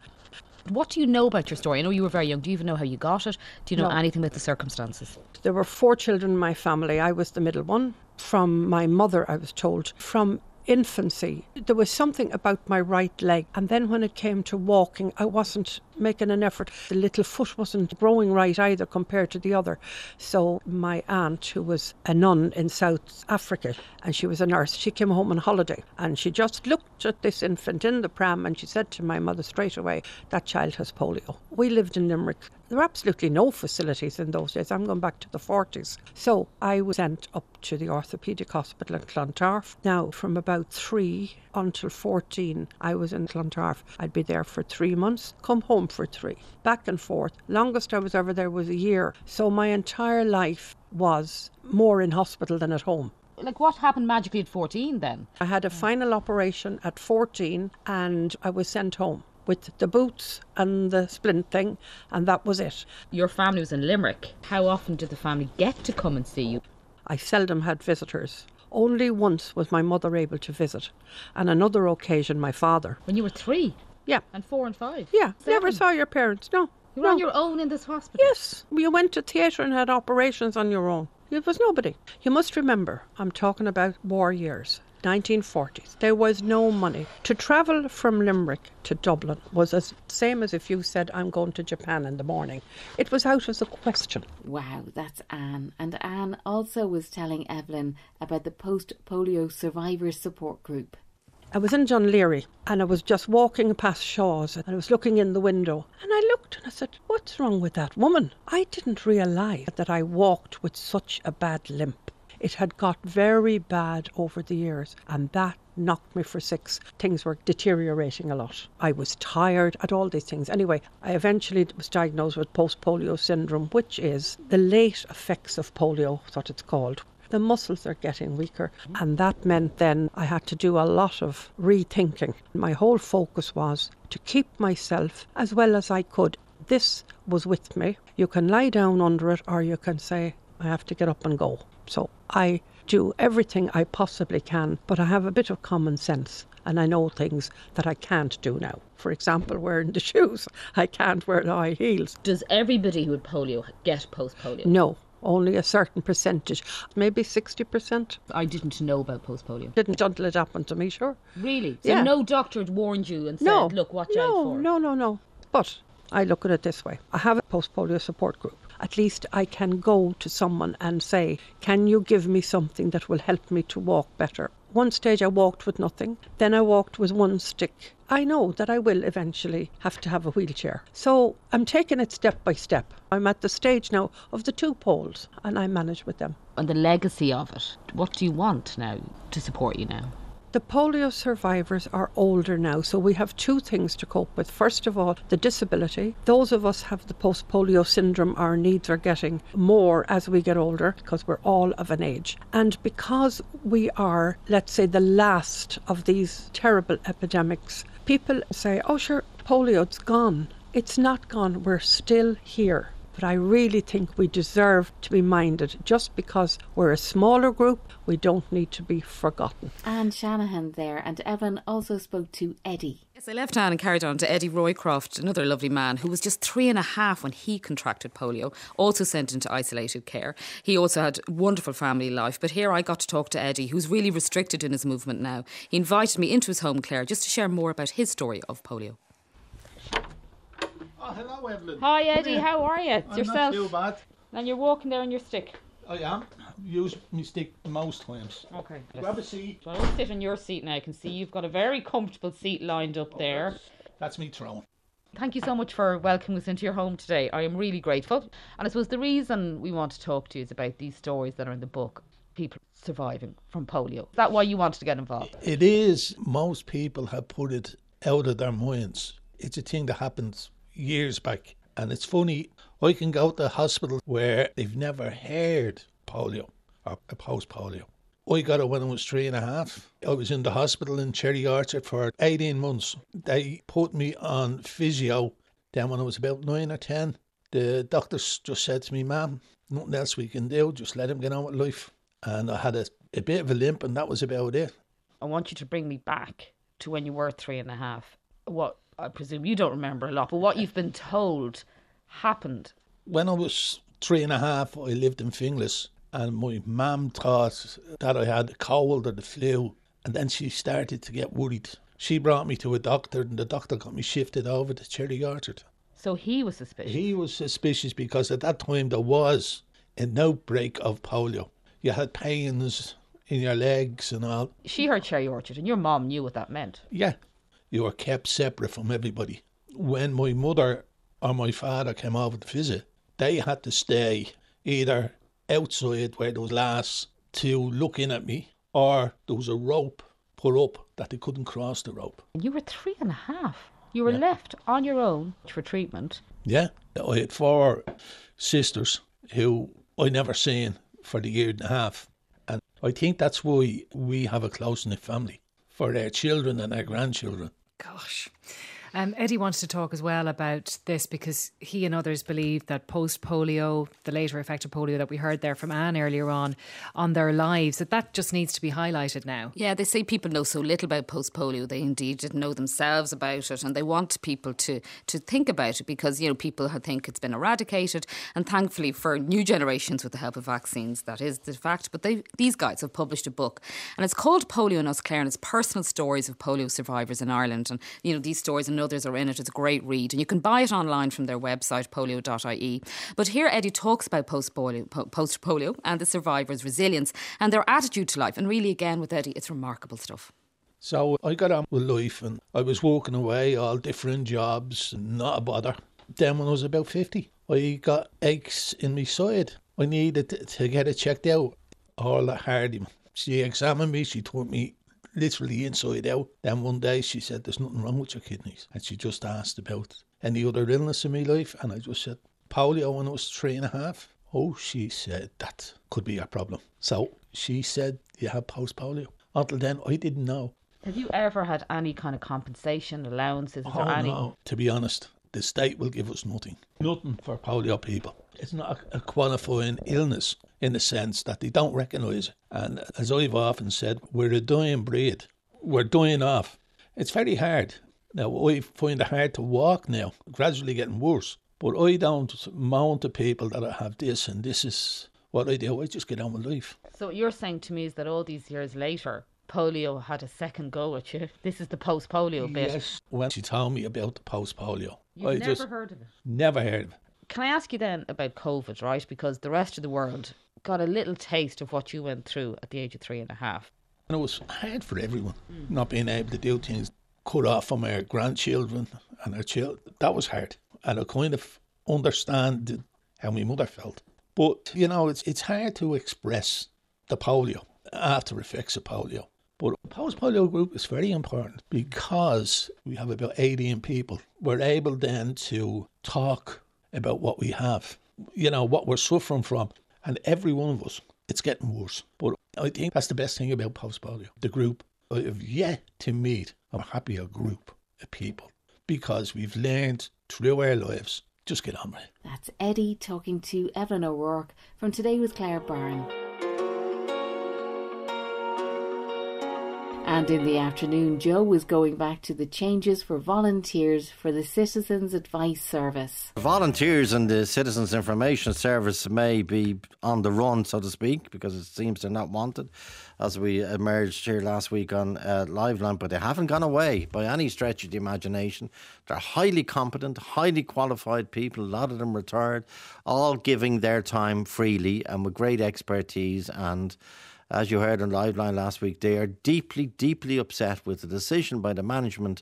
What do you know about your story? I know you were very young. Do you even know how you got it? Do you know No. anything about the circumstances? There were four children in my family. I was the middle one. From my mother, I was told, from infancy, there was something about my right leg. And then when it came to walking, I wasn't making an effort. The little foot wasn't growing right either compared to the other. So my aunt, who was a nun in South Africa, and she was a nurse, she came home on holiday and she just looked at this infant in the pram and she said to my mother straight away, that child has polio. We lived in Limerick. There were absolutely no facilities in those days. I'm going back to the 40s. So I was sent up to the orthopaedic hospital in Clontarf. Now, from about three until 14, I was in Clontarf. I'd be there for three months, come home for three, back and forth. Longest I was ever there was a year. So my entire life was more in hospital than at home. Like, what happened magically at 14 then? I had a final operation at 14 and I was sent home with the boots and the splint thing, and that was it. Your family was in Limerick. How often did the family get to come and see you? I seldom had visitors. Only once was my mother able to visit, and another occasion my father. When you were three? Yeah. And four and five? Yeah, never saw your parents, no. You were no. on your own in this hospital? Yes, you went to theatre and had operations on your own. It was nobody. You must remember, I'm talking about war years. 1940s. There was no money. To travel from Limerick to Dublin was as same as if you said I'm going to Japan in the morning. It was out of the question. Wow, that's Anne. And Anne also was telling Evelyn about the post polio survivors support group. I was in Dun Laoghaire and I was just walking past Shaw's and I was looking in the window and I looked and I said, What's wrong with that woman? I didn't realise that I walked with such a bad limp. It had got very bad over the years and that knocked me for six. Things were deteriorating a lot. I was tired at all these things. Anyway, I eventually was diagnosed with post polio syndrome, which is the late effects of polio, what it's called. The muscles are getting weaker, and that meant then I had to do a lot of rethinking. My whole focus was to keep myself as well as I could. This was with me. You can lie down under it, or you can say, I have to get up and go. So I do everything I possibly can, but I have a bit of common sense and I know things that I can't do now. For example, wearing the shoes. I can't wear the high heels. Does everybody who had polio get post polio? No, only a certain percentage, maybe 60%. I didn't know about post polio. Didn't until it happened to me, sure. Really? So Yeah. no doctor had warned you and said, No, look, watch no, out for it. No, no, no. But I look at it this way I have a post polio support group. At least I can go to someone and say, Can you give me something that will help me to walk better? One stage I walked with nothing, then I walked with one stick. I know that I will eventually have to have a wheelchair. So I'm taking it step by step. I'm at the stage now of the two poles and I manage with them. And the legacy of it. What do you want now to support you now? The polio survivors are older now, so we have two things to cope with. First of all, the disability. Those of us have the post polio syndrome, our needs are getting more as we get older because we're all of an age. And because we are, let's say, the last of these terrible epidemics, people say, oh, sure, polio, it's gone. It's not gone, we're still here. But I really think we deserve to be minded. Just because we're a smaller group, we don't need to be forgotten. Anne Shanahan there, and Evan also spoke to Eddie. Yes, I left Anne and carried on to Eddie Roycroft, another lovely man who was just three and a half when he contracted polio, also sent into isolated care. He also had wonderful family life, but here I got to talk to Eddie, who's really restricted in his movement now. He invited me into his home, Claire, just to share more about his story of polio. Oh, hello, Evelyn. Hi, Eddie. How are you? It's I'm yourself. Not too bad. And you're walking there on your stick. I am. Use my stick most times. Okay. Grab a seat. So I'll sit in your seat now. I can see you've got a very comfortable seat lined up oh, there. That's me throne. Thank you so much for welcoming us into your home today. I am really grateful. And I suppose the reason we want to talk to you is about these stories that are in the book. People surviving from polio. Is that why you wanted to get involved? It is. Most people have put it out of their minds. It's a thing that happens years back. And it's funny, I can go to a hospital where they've never heard polio or post polio. I got it when I was three and a half. I was in the hospital in Cherry Orchard for 18 months. They put me on physio. Then, when I was about nine or 10, the doctors just said to me, Ma'am, nothing else we can do, just let him get on with life. And I had a, a bit of a limp, and that was about it. I want you to bring me back to when you were three and a half. What I presume you don't remember a lot, but what you've been told happened. When I was three and a half, I lived in Finglas, and my mum thought that I had a cold or the flu, and then she started to get worried. She brought me to a doctor, and the doctor got me shifted over to Cherry Orchard. So he was suspicious. He was suspicious because at that time there was an outbreak of polio. You had pains in your legs and all. She heard Cherry Orchard, and your mom knew what that meant. Yeah, you were kept separate from everybody. When my mother or my father came over to visit, they had to stay either outside where there was glass to look in at me, or there was a rope put up that they couldn't cross the rope. You were three and a half. You were Yeah. left on your own for treatment. Yeah, I had four sisters who I never seen for the year and a half, and I think that's why we have a close knit family for their children and their grandchildren. Gosh. Um, Eddie wants to talk as well about this because he and others believe that post polio, the later effect of polio that we heard there from Anne earlier on, on their lives, that that just needs to be highlighted now. Yeah, they say people know so little about post polio. They indeed didn't know themselves about it, and they want people to to think about it because you know people think it's been eradicated, and thankfully for new generations with the help of vaccines, that is the fact. But they these guys have published a book, and it's called Polio and Us, Claire, and it's personal stories of polio survivors in Ireland, and you know these stories and others are in it. It's a great read, and you can buy it online from their website polio.ie. But here Eddie talks about post polio, and the survivors' resilience and their attitude to life, and really again with Eddie, it's remarkable stuff. So I got on with life and I was walking away, all different jobs, not a bother. Then when I was about 50, I got aches in my side. I needed to, get it checked out. All that hard. She examined me, she told me literally inside out. Then one day she said, There's nothing wrong with your kidneys. And she just asked about any other illness in my life. And I just said, Polio when I was three and a half. Oh, she said, That could be a problem. So she said, You have post polio. Until then, I didn't know. Have you ever had any kind of compensation, allowances? Oh, there any? no. To be honest, the state will give us nothing. Nothing for polio people. It's not a, a qualifying illness in the sense that they don't recognise it. And as I've often said, we're a dying breed. We're dying off. It's very hard. Now, I find it hard to walk now, gradually getting worse. But I don't moan to people that I have this and this is what I do. I just get on with life. So what you're saying to me is that all these years later, polio had a second go at you. This is the post polio bit. Yes. When she told me about the post polio, You've I never just heard of it. never heard of it. Can I ask you then about COVID, right? Because the rest of the world got a little taste of what you went through at the age of three and a half. And it was hard for everyone, not being able to do things, cut off from our grandchildren and our children. That was hard. And I kind of understand how my mother felt. But, you know, it's, it's hard to express the polio, after effects of polio. But post polio group is very important because we have about 18 people. We're able then to talk about what we have, you know, what we're suffering from. And every one of us, it's getting worse. But I think that's the best thing about post polio. The group, I have yet to meet a happier group of people because we've learned through our lives just get on with it. That's Eddie talking to Evelyn O'Rourke from Today with Claire Byrne. And in the afternoon, Joe was going back to the changes for volunteers for the Citizens Advice Service. Volunteers in the Citizens Information Service may be on the run, so to speak, because it seems they're not wanted, as we emerged here last week on uh, Liveline, but they haven't gone away by any stretch of the imagination. They're highly competent, highly qualified people, a lot of them retired, all giving their time freely and with great expertise and as you heard on Liveline last week, they are deeply, deeply upset with the decision by the management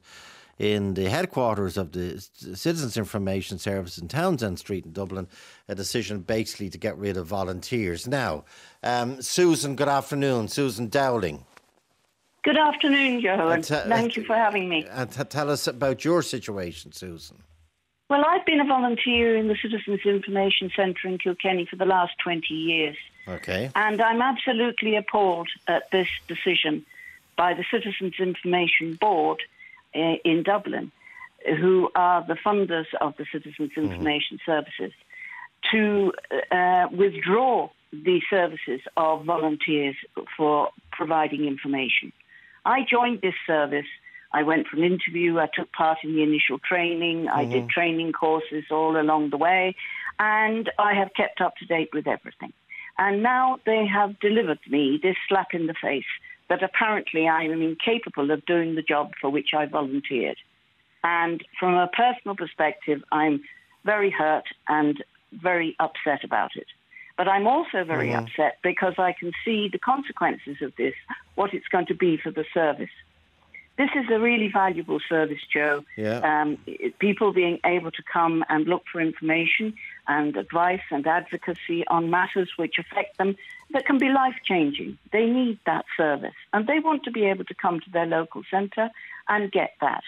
in the headquarters of the Citizens Information Service in Townsend Street in Dublin, a decision basically to get rid of volunteers. Now, um, Susan, good afternoon. Susan Dowling. Good afternoon, Joe, and thank you for having me. And t- tell us about your situation, Susan. Well, I've been a volunteer in the Citizens Information Centre in Kilkenny for the last 20 years. Okay. And I'm absolutely appalled at this decision by the Citizens Information Board uh, in Dublin, who are the funders of the Citizens Information mm-hmm. Services, to uh, withdraw the services of volunteers for providing information. I joined this service I went for an interview. I took part in the initial training. Mm-hmm. I did mm-hmm. training courses all along the way. And I have kept up to date with everything. And now they have delivered me this slap in the face that apparently I am incapable of doing the job for which I volunteered. And from a personal perspective, I'm very hurt and very upset about it. But I'm also very mm-hmm. upset because I can see the consequences of this, what it's going to be for the service this is a really valuable service, Joe. Yeah. Um, people being able to come and look for information and advice and advocacy on matters which affect them that can be life changing. They need that service and they want to be able to come to their local centre and get that.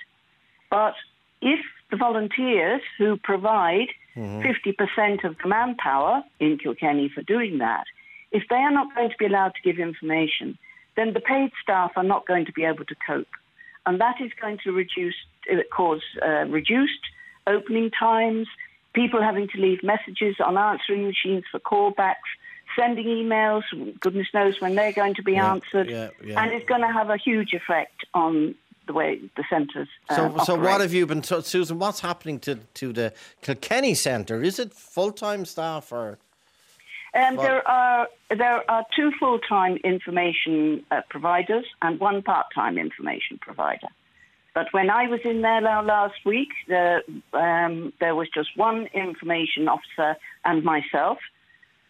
But if the volunteers who provide mm-hmm. 50% of the manpower in Kilkenny for doing that, if they are not going to be allowed to give information, then the paid staff are not going to be able to cope and that is going to reduce cause uh, reduced opening times, people having to leave messages on answering machines for callbacks, sending emails. Goodness knows when they're going to be yeah, answered, yeah, yeah. and it's going to have a huge effect on the way the centres. Uh, so, operate. so what have you been told, Susan? What's happening to to the Kilkenny Centre? Is it full time staff or? Um, there are there are two full time information uh, providers and one part time information provider. But when I was in there last week, the, um, there was just one information officer and myself,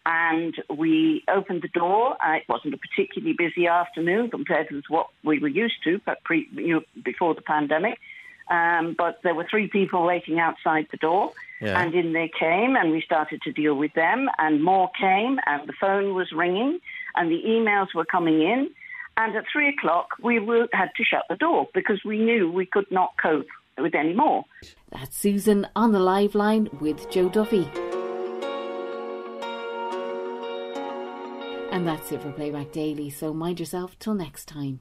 and we opened the door. Uh, it wasn't a particularly busy afternoon compared with what we were used to, but pre, you know, before the pandemic. Um, but there were three people waiting outside the door. Yeah. And in they came, and we started to deal with them, and more came, and the phone was ringing, and the emails were coming in. And at three o'clock, we had to shut the door because we knew we could not cope with any more. That's Susan on the Liveline with Joe Duffy. And that's it for Playback Daily, so mind yourself till next time.